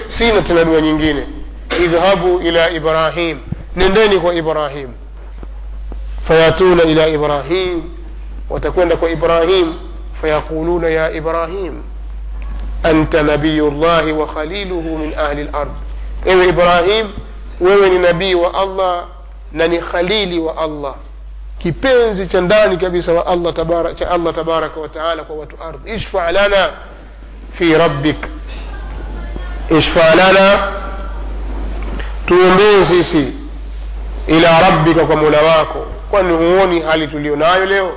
سينة لدوا نينجيني اذهبوا إلى إبراهيم نندينك إبراهيم فياتون إلى إبراهيم وتكون لك إبراهيم فيقولون يا إبراهيم أنت نبي الله وخليله من أهل الأرض إيه إبراهيم wewe ni nabii wa allah na ni khalili wa allah kipenzi cha ndani kabisa wa allah tabara, cha allah tabaraka wataala kwa watu ardhi ishfa lana fi rabbik ishfa lana tuombee sisi ila rabbika kwa mola wako kwani huoni hali tulio nayo leo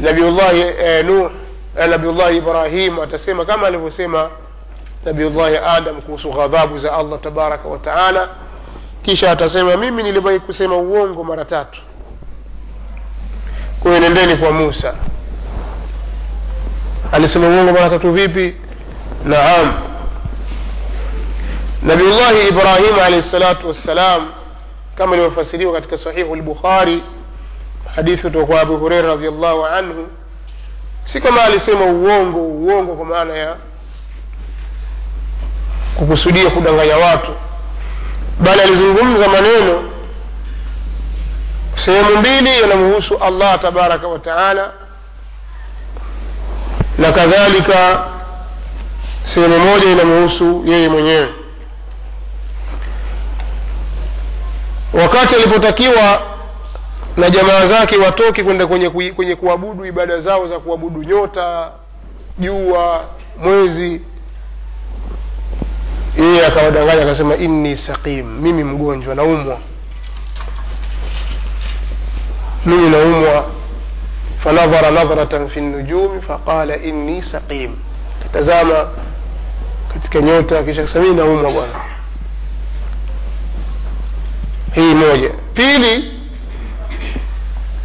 nabiullahi eh, nuh eh, nabiullahi ibrahim atasema kama alivyosema nabiullahi adam kuhusu ghadhabu za allah tabaraka wataala kisha atasema mimi niliwahi kusema uongo mara tatu. Kwayo nendeni kwa musa. Alisema uongo mara tatu vipi? Naam. Nabiullahi ibrahim alaihi salatu wassalam kama ilivyofasiriwa katika sahihu lbukhari hadithi kutoka kwa abu hureira radiallahu anhu si kama alisema uongo uongo kwa maana ya kukusudia kudanganya watu. Bali alizungumza maneno sehemu mbili yanamhusu allah tabaraka wa taala na kadhalika sehemu moja inamhusu yeye mwenyewe. Wakati alipotakiwa na jamaa zake watoke kwenda kwenye, kwenye kuabudu ibada zao za kuabudu nyota jua mwezi yeye akawadanganya akasema inni saqim mimi mgonjwa naumwa. Mimi naumwa. Fanadhara nadhratan fi nujumi faqala inni saqim. Katazama katika nyota kisha kasema naumwa bwana. Hii moja. Pili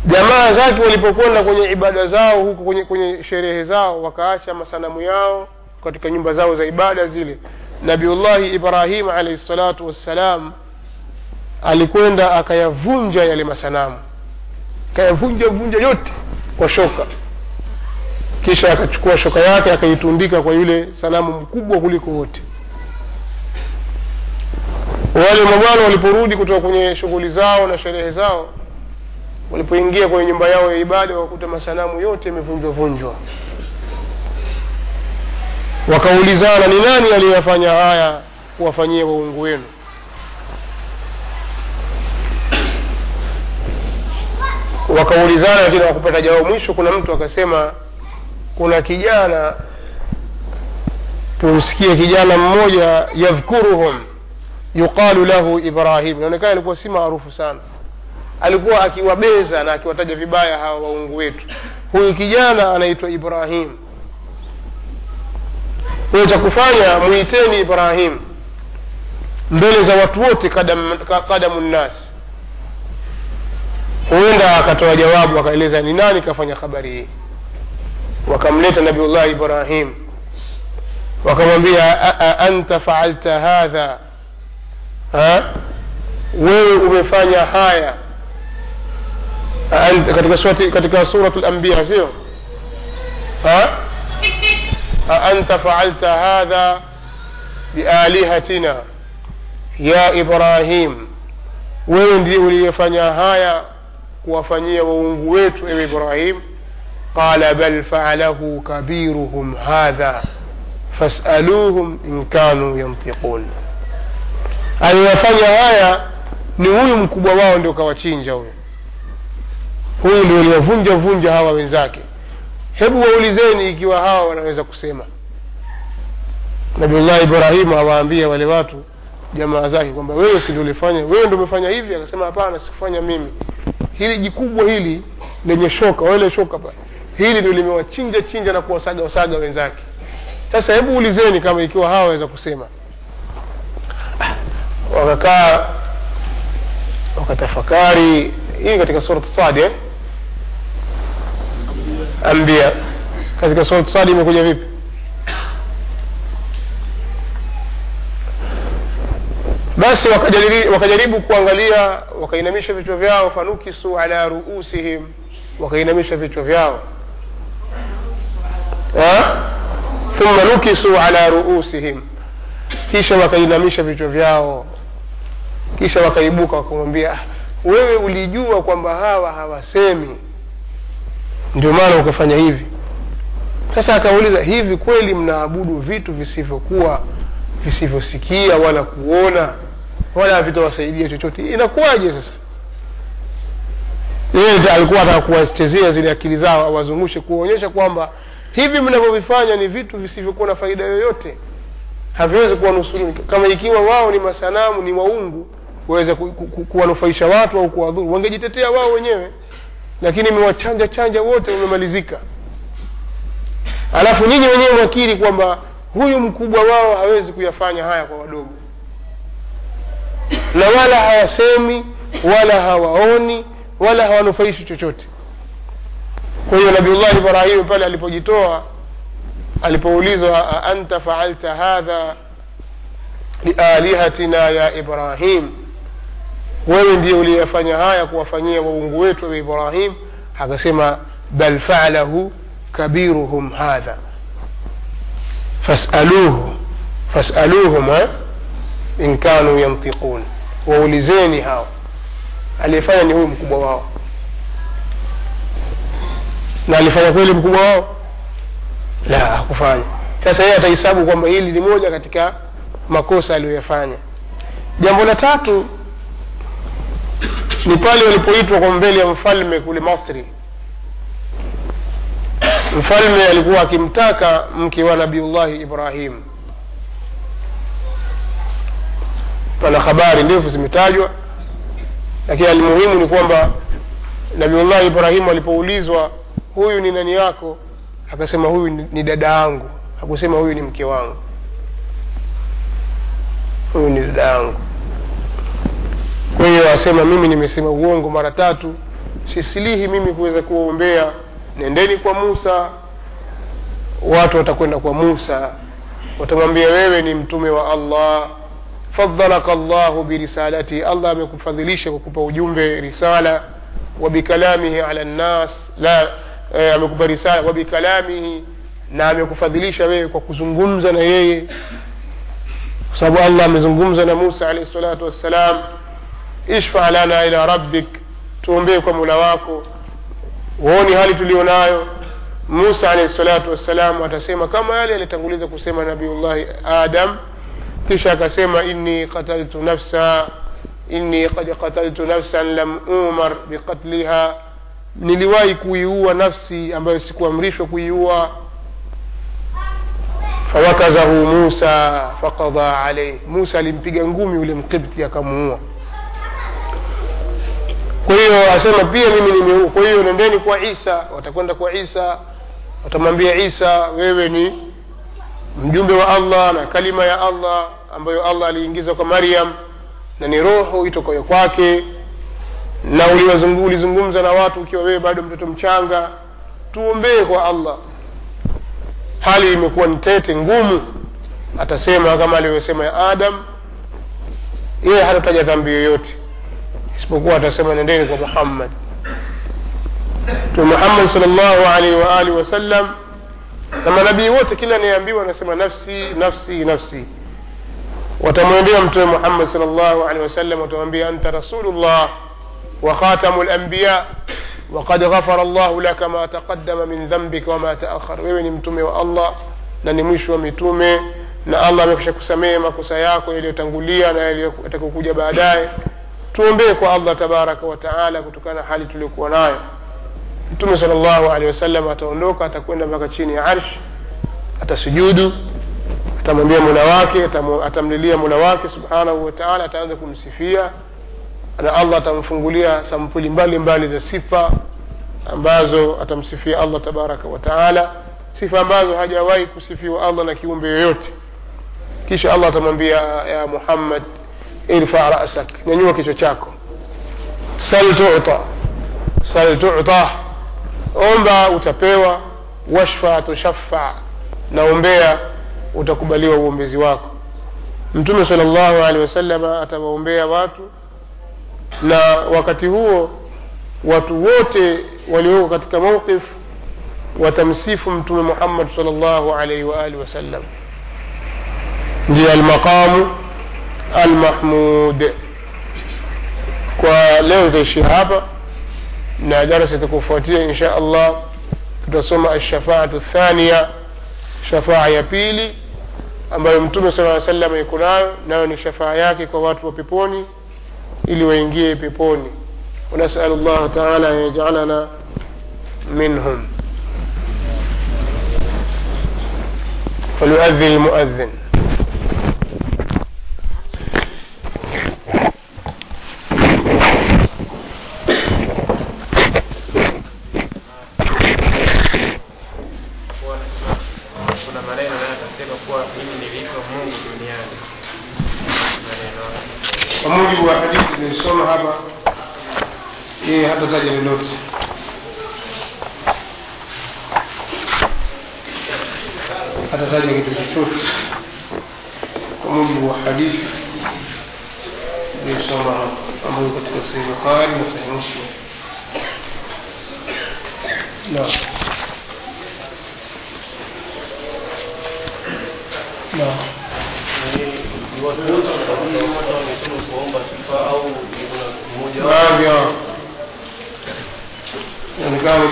jamaa zake walipokwenda kwenye ibada zao huko kwenye, kwenye sherehe zao wakaacha masanamu yao katika nyumba zao za ibada zile nabiullahi ibrahim alaihi salatu wassalam alikwenda akayavunja yale masanamu. Akayavunja vunja yote kwa shoka. Kisha akachukua shoka yake akaitundika kwa yule sanamu mkubwa kuliko wote. Wale mabwana waliporudi kutoka kwenye shughuli zao na sherehe zao walipoingia kwenye nyumba yao ya ibada wakuta masanamu yote yamevunjwa vunjwa wakaulizana ni nani aliyefanya haya? Kuwafanyia waungu wenu. Wakaulizana lakini wakupata jawabu. Mwisho kuna mtu akasema kuna kijana tumsikie kijana mmoja yadhkuruhum yuqalu lahu ibrahim. Inaonekana alikuwa si maarufu sana. Alikuwa akiwabeza na akiwataja vibaya hawa waungu wetu. Huyu kijana anaitwa ibrahim kwayo cha kufanya mwiteni ibrahim mbele za watu wote kadam- ka- kadamu nnas huenda akatoa jawabu akaeleza ni nani kafanya habari hii wakamleta nabiullah ibrahim wakamwambia "A- a- anta faalta hadha ha? wewe umefanya haya katika katika suratu sio? أأنت فعلت هذا بآلهتنا؟ يا إبراهيم وين دي وليفني هايا وفني وونغويت إبراهيم قال بل فعله كبيرهم هذا فاسألوهم إن كانوا ينطقون aliwafanya haya ni huyu mkubwa wao ndio kawachinja huyu. Huyu ndio aliwavunja vunja hawa wenzake. Hebu waulizeni ikiwa hawa wanaweza kusema. Nabiullahi ibrahimu awaambia wale watu jamaa zake kwamba wewe si wewe ndio umefanya hivi? Akasema hapana sikufanya mimi. Hili jikubwa hili lenye shoka wale shoka pale hili ndio limewachinja chinja na kuwasaga wasaga wenzake. Sasa hebu ulizeni kama ikiwa hawa waweza kusema. Wakakaa wakatafakari. Hii katika surat sadi eh? Ambia katika surat sadi imekuja vipi? Basi wakajaribu, wakajaribu kuangalia wakainamisha vichwa vyao fanukisu ala ruusihim. Wakainamisha vichwa vyao. Thumma nukisu ala ruusihim. Kisha wakainamisha vichwa vyao. Kisha wakaibuka wakamwambia "Ah, wewe ulijua kwamba hawa hawasemi ndio maana ukafanya hivi. Sasa akauliza hivi kweli mnaabudu vitu visivyokuwa visivyosikia wala kuona wala havitawasaidia chochote? Inakuwaje sasa? Alikuwa ataka kuwachezea zile akili zao awazungushe kuonyesha kwamba hivi mnavyovifanya ni vitu visivyokuwa na faida yoyote. Haviwezi kuwanusuru kama ikiwa wao ni masanamu ni waungu waweza ku, ku, ku, kuwanufaisha watu au kuwadhuru. Wangejitetea wao wenyewe lakini imewachanja chanja wote umemalizika alafu nyinyi wenyewe mwakiri kwamba huyu mkubwa wao hawezi kuyafanya haya kwa wadogo. Na wala hawasemi wala hawaoni wala hawanufaishi chochote. Kwa hiyo nabiullah ibrahimu pale alipojitoa alipoulizwa anta faalta hadha lialihatina ya ibrahim wewe ndiye uliyafanya haya kuwafanyia waungu wetu wa ibrahim. Akasema bal falahu kabiruhum hadha. Fasaluhu fasaluhum in kanu yantiqun. Waulizeni hao aliyefanya ni huyu mkubwa wao. Na alifanya kweli mkubwa wao? La hakufanya. Sasa yeye atahesabu kwamba hili ni moja katika makosa aliyoyafanya. Jambo la tatu ni pale walipoitwa kwa mbele ya mfalme kule masri. Mfalme alikuwa akimtaka mke wa nabiullahi ibrahim. Pana habari ndefu zimetajwa lakini almuhimu ni kwamba nabiullahi ibrahimu alipoulizwa huyu ni nani yako? Akasema huyu ni, dada yangu. Hakusema huyu ni mke wangu. Huyu ni dada yangu kwa wasema asema mimi nimesema uongo mara tatu. Sisilihi mimi kuweza kuwaombea. Nendeni kwa musa. Watu watakwenda kwa musa. Watamwambia wewe ni mtume wa allah. Fadhalaka llahu birisalati allah amekufadhilisha kwa ujumbe risala. Wabikalamihi ala nnas la eh, amekupa risala. Wabikalamihi na amekufadhilisha wewe kwa kuzungumza na yeye. Kwa sababu allah amezungumza na musa alaihi salatu wassalam ishfa lana ila rabbik tuombee kwa mula wako. Huoni hali tulionayo musa alaihi salatu wassalam atasema kama yale alitanguliza kusema nabiullahi adam. Kisha akasema inni qataltu nafsa inni qad qataltu nafsan lam umar biqatliha. Niliwahi kuiua nafsi ambayo sikuamrishwa kuiua. Fawakazahu musa faqada alaih musa alimpiga ngumi ule mkibti akamuua kwa hiyo asema pia mimi nimeua kwa hiyo nendeni kwa isa watakwenda kwa isa watamwambia isa wewe ni mjumbe wa allah na kalima ya allah ambayo allah aliingiza kwa maryam na ni roho itokayo kwake na ulizungumza na watu ukiwa wewe bado mtoto mchanga tuombee kwa allah. Hali imekuwa ni tete ngumu atasema kama alivyosema ya adam yeye hatataja dhambi yoyote isipokuwa atasema nendeni kwa muhammad mtume muhammad salllahu alaihi wa alihi wasallam na manabii wote kila anayeambiwa anasema nafsi nafsi nafsi watamwendea mtume muhammad salllahu alehi wasallam watamwambia anta rasulullah wa khatamu lambiya وقد غفر الله لك ما تقدم من ذنبك وما تأخر wewe ni mtume wa allah na ni mwisho wa mitume na allah amekwisha kusamehe makosa yako yaliyotangulia na yatakokuja baadaye tuombee kwa allah tabaraka wataala kutokana na hali tuliokuwa nayo. Mtume sal llahu alehi wasallam ataondoka atakwenda mpaka chini ya arshi atasujudu atamwambia mula wake atamlilia mula wake subhanahu wataala ataanza kumsifia na allah atamfungulia sampuli mbalimbali za sifa ambazo atamsifia allah tabaraka wataala sifa ambazo hajawahi kusifiwa allah na kiumbe yoyote. Kisha allah atamwambia ya muhammad ارفع رأسك. يعني ننوك تشاكو. سل تعطى. سل تعطى. أمبا وتبيوى واشفى تشفع. نومبيا وتقبلي وومبزي واكو. متوم صلى الله عليه وسلم أتبا أمبيا واتو. نا وقت هو watuwote walioko katika موقف watamsifu mtume muhammad sal llah alaihi waalihi wasallam ndiye almaqamu المحمود. وليو ذي الشهابة نادر ستكفوتية إن شاء الله تصوم الشفاعة الثانية شفاعة يبيلي أما يمتم صلى الله عليه وسلم يقول آه ناوني شفاعة ياكي كوات وبيبوني إلي وينجي بيبوني ونسأل الله تعالى أن يجعلنا منهم فليؤذن المؤذن kwa mujibu wa hadithi tunaisoma hapa yeye hatataja lolote. Hatataja kitu chochote. Kwa mujibu wa hadithi tunaisoma hapa ambayo katika sahihi bukhari na sahihi muslim naam naam baadhi ya inaonekana ni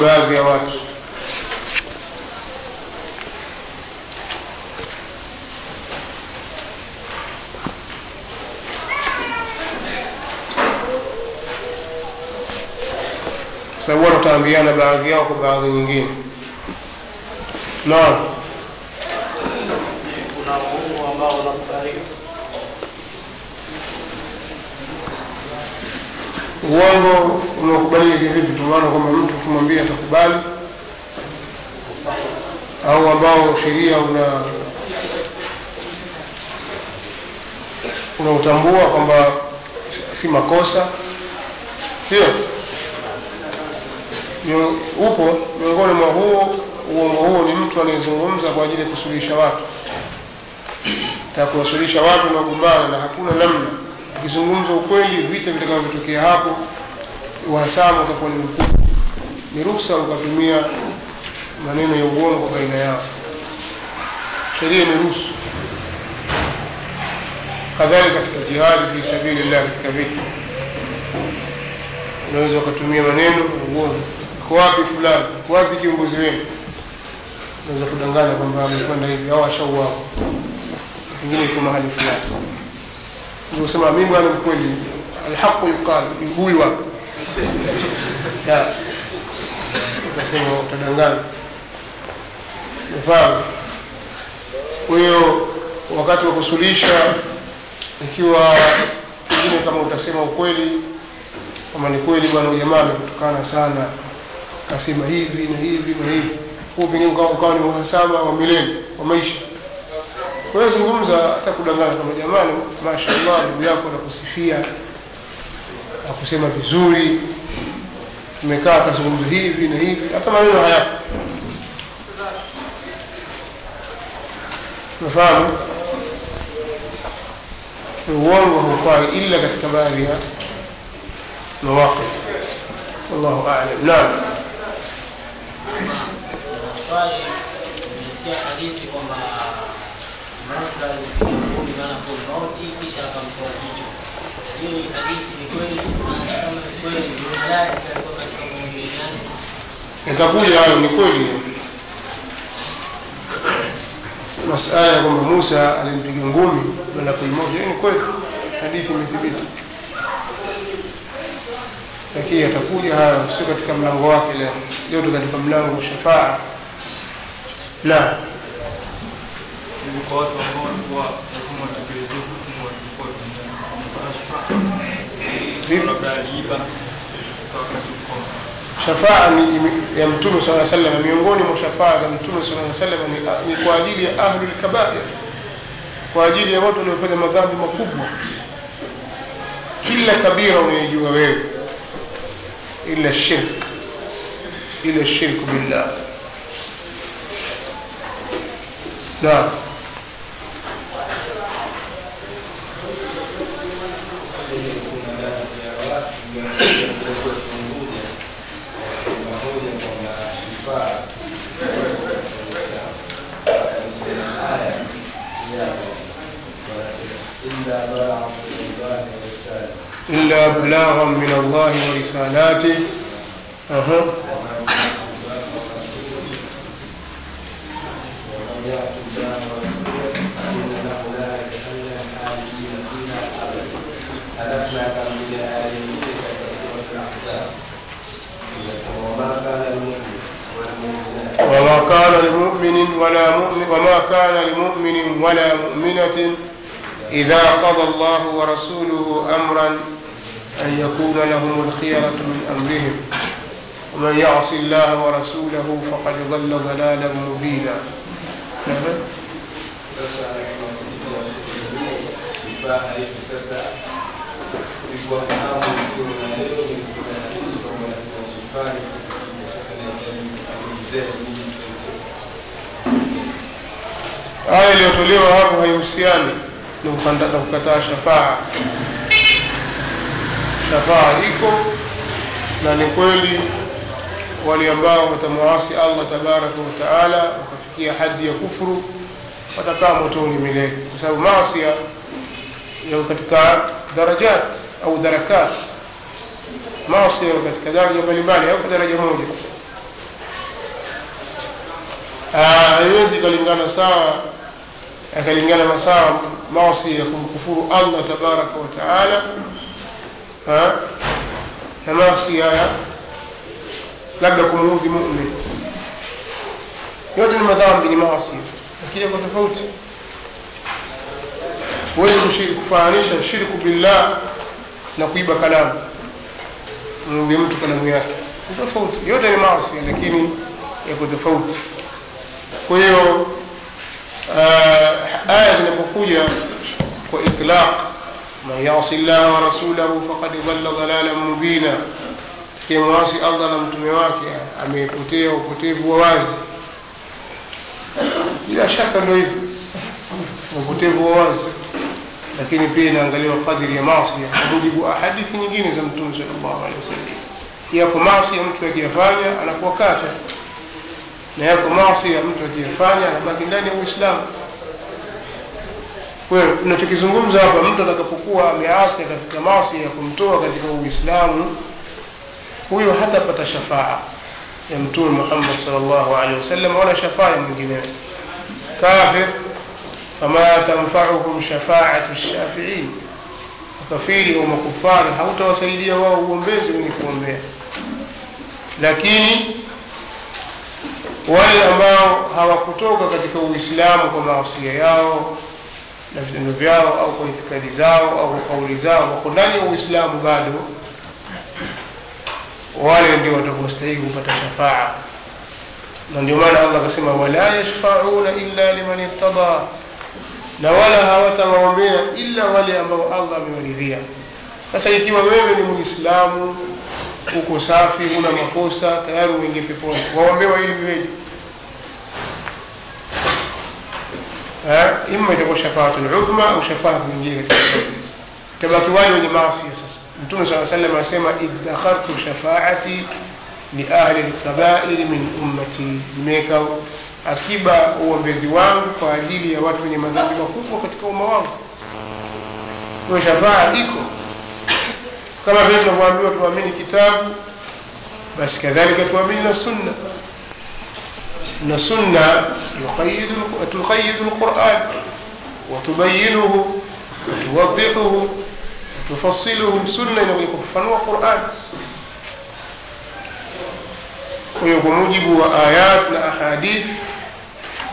sababu wataambiana baadhi yao kwa baadhi nyingine. Naam. Uongo unaokubalika kivipi tumaana kwamba mtu kumwambia atakubali. Au ambao sheria una unautambua kwamba si makosa. Sio upo miongoni mwa huo uongo huo ni mtu anayezungumza kwa ajili ya kusuluhisha watu. Taka kuwasuluhisha watu nagombana na hakuna namna. Ukizungumza ukweli vita vitakavyotokea hapo uhasama utakuwa ni mkubwa. Ni ruhusa ukatumia maneno ya uongo baina yao. Sheria imeruhusu. Kadhalika katika jihadi fi sabilillah katika vita unaweza ukatumia maneno ya uongo iko wapi fulani? Iko wapi kiongozi wenu? Unaweza kudanganya kwamba amekwenda hivi au ashauawa pengine iko mahali fulani. Ndio kusema bwana mkweli alhaqu yuqal. Huyu wapi? Ukasema utadanganya. Mfano kwa hiyo wakati wa kusulisha ikiwa pengine kama utasema ukweli kama ni kweli bwana ujamaa jamaa amekutukana sana akasema hivi na hivi na hivi huu pengine ukawa ni uhasama wa milele wa maisha. Kwa hiyo hata kudanganya kama jamani mashallah ndugu yako anakusifia akusema vizuri. Tumekaa akazungumza hivi na hivi hata maneno hayapo. Unafahamu? Uongo haufai ila katika baadhi ya mawaqif. Wallahu alam. Naam swali nimesikia hadithi maana kwa mauti hayo ni kweli. Masala ya kwamba musa alimpiga ngumi malakul mauti hiyo ni kweli. Hadithi imethibiti lakini yatakuja hayo sio katika mlango wake leo. Leo tu katika mlango wa shafaa. La. Shafaa. Ya mtume saa salam miongoni mwa shafaa za mtume saa salam ni, kwa ajili ya ahlul kabair. Kwa ajili ya watu waliofanya madhambi makubwa. Kila kabira unayejua wewe ila shirk ila shirku billah naam إلا بلاغا من الله ورسالاته. أها وما كان لمؤمن ولا وما كان لمؤمن ولا مؤمنة إذا قضى الله ورسوله أمرا أن يكون لهم الخيرة من أمرهم. ومن يعص الله ورسوله فقد ضل ضلالا مبينا. نعم. Aya iliyotolewa hapo haihusiani na ukata شفاعه shafaa iko na ni kweli wale ambao watamwasi allah tabaraka wa taala wakafikia hadi ya kufuru watakaa motoni milele. Kwa sababu masia yako katika darajat au darakat. Maasi yako katika daraja mbalimbali yako daraja moja. Ah, haiwezi ikalingana sawa akalingana na sawa maasi ya kumkufuru allah tabaraka wa taala. ha? Na maasi ya labda kumuudhi mumin yote ni madhambi ni maasi. Lakini yako tofauti. Huwezi kufananisha shirku billah na kuiba kalamu. Muudhi mtu kalamu yake. Ni tofauti. Yote ni maasi lakini yako tofauti. Kwa hiyo uh, aya zinapokuja kwa itlaq man yasi llaha ورسوله فقد ضل ضلالا مبينا. Kimwasi allah na mtume wake amepotea upotevu wa wazi. Bila shaka ndo hivyo. Upotevu wa wazi. Lakini pia inaangaliwa kadiri ya maasi kwa mujibu wa hadithi nyingine za mtume sallallahu alaihi wasallam. Yako maasi ya mtu akiyafanya anakuwa kafir. Na yako maasi ya mtu akiyafanya anabaki ndani ya uislamu kwa hiyo hapa mtu atakapokuwa ameasi katika maasi ya kumtoa katika uislamu huyo hatapata shafaa ya mtume muhammad salllahu alehi wasallam wala shafaa ya mwingineo. Kafir fama tanfauhum shafaatu shafiin. Makafiri au makufari hautawasaidia wao uombezi wenye kuombea. Lakini wale ambao hawakutoka katika uislamu kwa maasia yao na vitendo vyao au kwa itikadi zao au kwa kauli zao wako ndani ya uislamu bado wale ndio watakuwastahili kupata shafaa. Na ndio maana allah akasema wala yashfauna illa liman irtada na wala hawatawaombea illa wale ambao allah amewaridhia. Sasa ikiwa wewe ni muislamu uko safi una makosa tayari uingie peponi waombewa ili viweje ima itakuwa shafaatu ludhma au shafaa nyingine tabaki wale wenye maasi sasa. Mtume saa salam asema idakhartu shafaati liahli lkabairi min ummati. Nimeweka akiba uombezi wangu kwa ajili ya watu wenye madhambi makubwa katika umma wangu. Kwa shafaa iko. Kama vile tunavyoambiwa tuamini kitabu basi kadhalika tuamini na sunna أن السنة يقيد تقيد القرآن وتبينه وتوضحه وتفصله سنة يقيد القرآن والقرآن ويقول موجب وآيات لأحاديث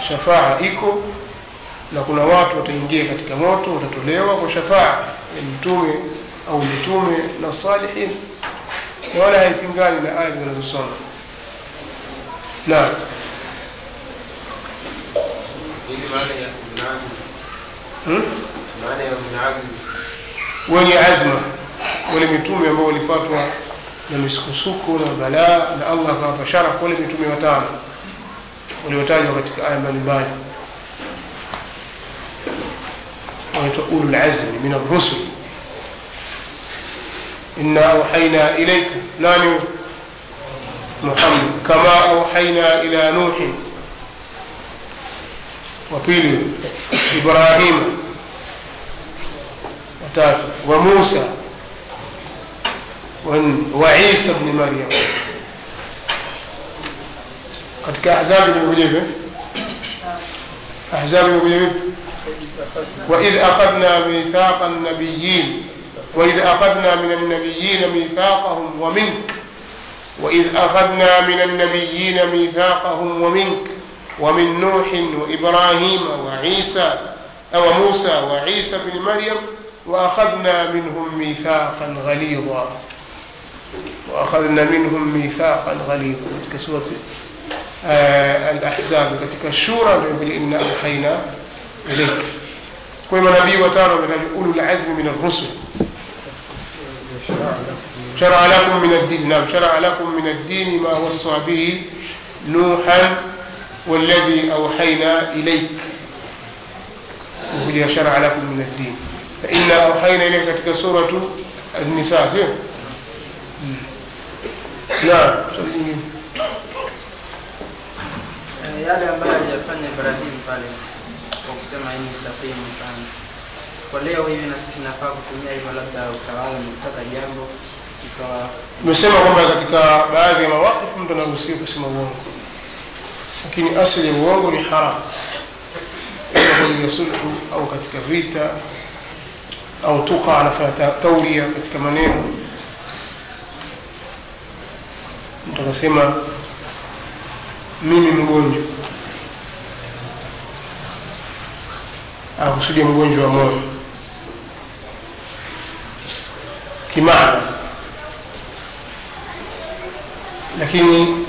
شفاعة إيكو لكنا وقت وتنجيه كتك موت وتتليوه وشفاعة. المتومة أو المتومة للصالحين. ولا هيكين قال لآيات من الصنة لا. Wenye azma wale mitume ambao walipatwa na misukosuko na balaa na allah akawapa sharaf wale mitume watano waliotajwa katika aya mbalimbali wanaitwa ulu lazmi min arrusul إنا أوحينا إليك ناني محمد كما أوحينا إلى نوح وبيل إبراهيم وتاتو وموسى وعيسى ابن مريم. katika ahzabi nimekuja hivyo ahzabi nimekuja hivyo waidh akhadna mithaqa nabiyin وإذ أخذنا من النبيين ميثاقهم ومنك. وإذ أخذنا من النبيين ميثاقهم ومنك. ومن نوح وإبراهيم وعيسى أو موسى وعيسى بن مريم وأخذنا منهم ميثاقا غليظا. وأخذنا منهم ميثاقا غليظا. كسورة آه الأحزاب. كتك الشورى نقول إنا أوحينا إليك. kwa manabii watano wametajwa ulul azmi min شرع لكم من الدين. نعم شرع لكم من الدين ما وصى به نوحا والذي أوحينا إليك وهي شرع لكم من الدين فإنا أوحينا إليك كتك سورة النساء فيه نعم Eh, yale ambayo aliyafanya Ibrahim pale kwa kusema hii ni sahihi sana. Kwa leo hivi na sisi nafaa kutumia hivyo, labda utawala umepata jambo ikawa tumesema kwamba katika baadhi ya mawakifu mtu anaruhusiwa kusema uongo lakini asili ya uongo ni haramu kwenye sulhu au katika vita au tuqa anafanya ta- tauria katika maneno. Mtu akasema mimi mgonjwa. Akusudia mgonjwa wa moyo. Kimaana. Lakini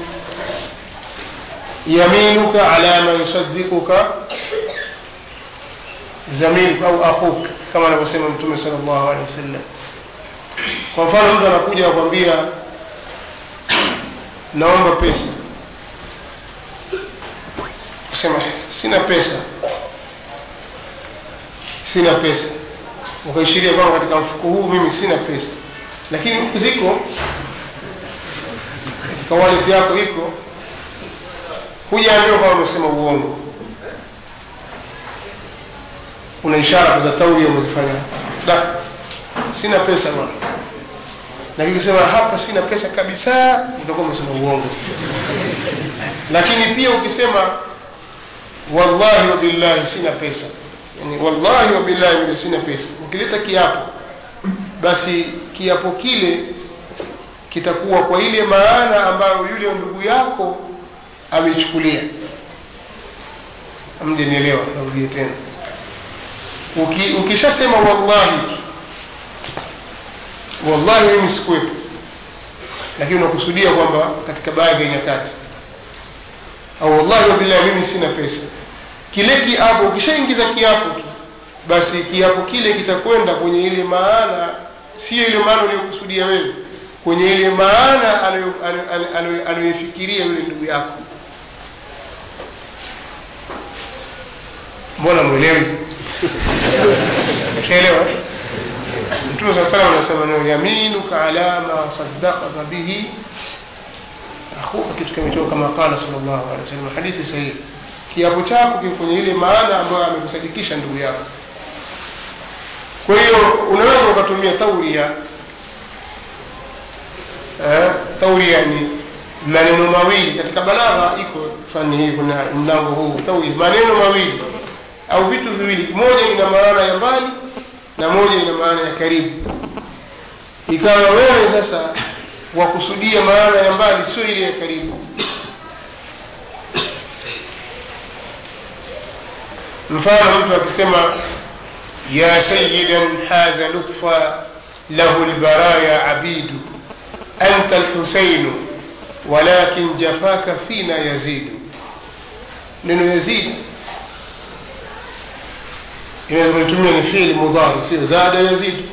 yaminuka ala man yusaddiquka zamiluka au akhuk kama anavyosema mtume sal llahu alehi wasallam. Kwa mfano mtu anakuja akwambia naomba pesa. Kusema sina pesa. Sina pesa. Ukaishiria kwamba katika mfuko huu mimi sina pesa. Lakini huku ziko. Katika wallet yako iko hujaambiwa kwamba umesema uongo. Una ishara za tauria umezifanya da sina pesa bwana. Lakini ukisema hapa sina pesa kabisa utakuwa umesema uongo. Lakini pia ukisema wallahi wabillahi sina pesa. Yani wallahi wabillahi sina pesa. Ukileta kiapo basi kiapo kile kitakuwa kwa ile maana ambayo yule ndugu yako ameichukulia amjanielewa narudie tena. Uki, ukishasema wallahi wallahi mimi sikuwepo lakini unakusudia kwamba katika baadhi ya nyakati. Au wallahi wabillahi mimi sina pesa. Kile kiapo ukishaingiza kiapo tu basi kiapo kile kitakwenda kwenye ile maana sio ile maana uliyokusudia wewe kwenye ile maana anayoifikiria yule ndugu yako mbona mwelewi ushaelewa mtume saa salam anasema no yaminuka ala ma sadakaka bihi. Akhuka kitu kimetoka kama qala sallallahu alaihi wasallam hadithi sahihi. Kiapo chako kwenye ile maana ambayo amekusadikisha ndugu yako. Kwa hiyo unaweza ukatumia tauria eh, tauria ni maneno mawili. Katika balagha iko fani hii kuna mlango huu. Tauria maneno mawili au vitu viwili. Moja ina maana ya mbali na moja ina maana ya karibu. Ikawa wewe sasa wakusudia maana ya mbali sio ile ya karibu. Mfano mtu akisema ya sayida haza lutfa lahu lbaraya abidu anta lhusainu walakin jafaka fina yazidu neno yazid إذا بالجملة من فعل مضارع يصير زاد يزيد.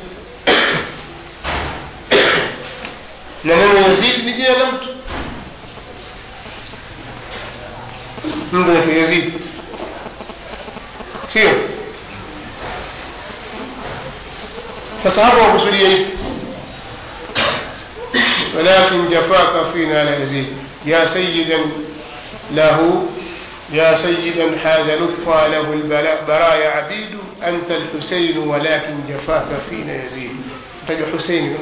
لأنه يزيد بدي لم ممكن يزيد. كثير. فسهروا بسوريا ولكن جفاك فينا لا يزيد. يا سيدا له يا سيدا حاز لطفا له البرايا عبيده anta alhusain walakin jafaka fina yazid tajwa husain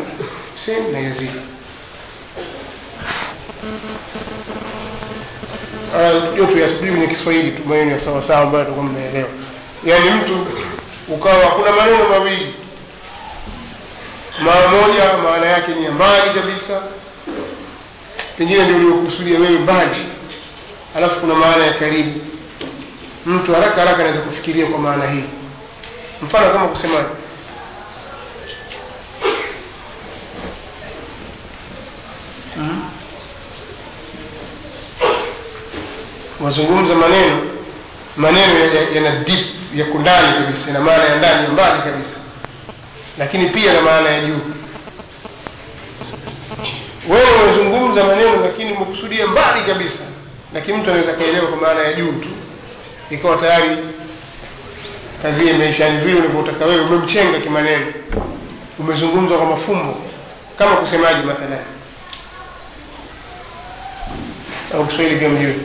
husain na yazid yote yasijui ni Kiswahili tu maneno ya sawasawa sawa ambayo tulikuwa mnaelewa yani mtu ukawa kuna maneno mawili maa moja maana yake ni ya mbali kabisa pengine ndio uliokusudia wewe mbali alafu kuna maana ya karibu mtu haraka haraka anaweza kufikiria kwa maana hii mfano kama kusema wazungumza maneno maneno yana- yana deep yako ndani kabisa na maana ya ndani ya mbali kabisa. Lakini pia na maana ya juu. Wewe unazungumza maneno lakini umekusudia mbali kabisa lakini mtu anaweza kaelewa kwa maana ya juu tu ikawa tayari kadhia imeisha vile unavyotaka wewe umemchenga kimaneno. Umezungumza kwa mafumbo. Kama kusemaji mathalan? Au kiswahili pia mjue?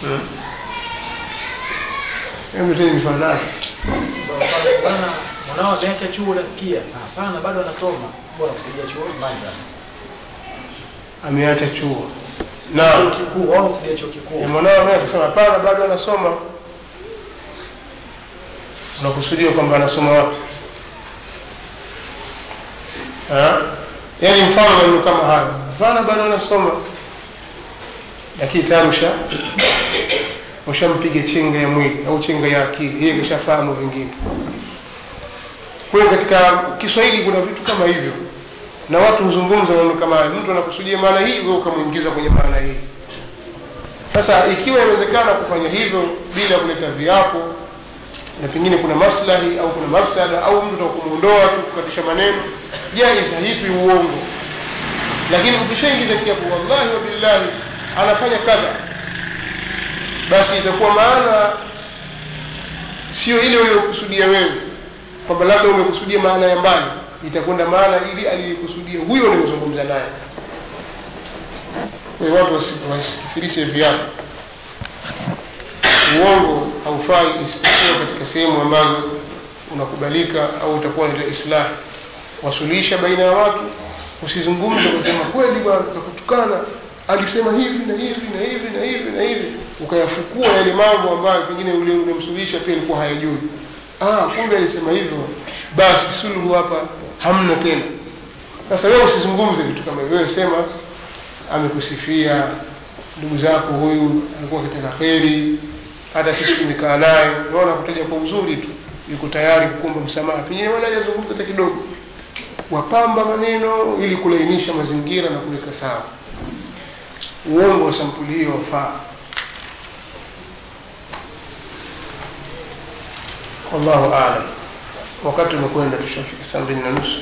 Hmm. mwanao ameacha chuo nafikia hapana bado anasoma. Bora kusaidia chuo. Ameacha chuo na. Kikuu au kusaidia chuo kikuu. Mwanao ameacha kusema hapana bado anasoma. Unakusudia kwamba anasoma wapi? Yaani mfano maneno kama hayo. Hapana bado anasoma. Lakini tayari usha ushampiga chenga ya mwili au chenga ya akili. Yeye kishafahamu vingine. Kwa hiyo katika kiswahili kuna vitu kama hivyo na watu huzungumza maneno kama hayo. Mtu anakusudia maana hii wewe ukamwingiza kwenye maana hii. Sasa ikiwa inawezekana kufanya hivyo bila kuleta viapo na pengine kuna maslahi au kuna mafsada au mtu atakumuondoa tu kukatisha maneno jaiz uongo. Lakini ukishaingiza kiapo wallahi wa billahi anafanya kadha basi itakuwa maana sio ile uliyokusudia wewe kwamba labda umekusudia maana ya mbali itakwenda maana ili aliyokusudia huyo unayozungumza naye. Kwa watu wasikithirishe viapo uongo haufai isipokuwa katika sehemu ambazo unakubalika au utakuwa ni islah wasulisha baina ya watu usizungumze kusema kweli bwana tutakutukana alisema hivi na hivi na hivi na hivi na hivi. Ukayafukua yale mambo ambayo pengine ule pia alikuwa hayajui. Ah kumbe alisema hivyo. Basi suluhu hapa hamna tena. Sasa wewe usizungumze vitu kama hivyo. Sema amekusifia ndugu zako huyu alikuwa akitenda kheri hata sisi tumekaa naye. Naona kutaja kwa uzuri tu yuko tayari kukumba msamaha. Pengine wala hajazungumza hata kidogo. Wapamba maneno ili kulainisha mazingira na kuweka sawa. Uongo wa sampuli hiyo wafaa. Wallahu alam wakati umekwenda tushafika saa mbili na nusu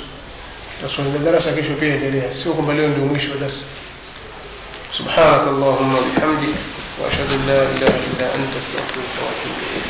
tasomea darasa kesho pia endelea sio kwamba leo ndio mwisho wa darasa سبحانك اللهم وبحمدك واشهد ان لا اله الا انت استغفرك واتوب اليك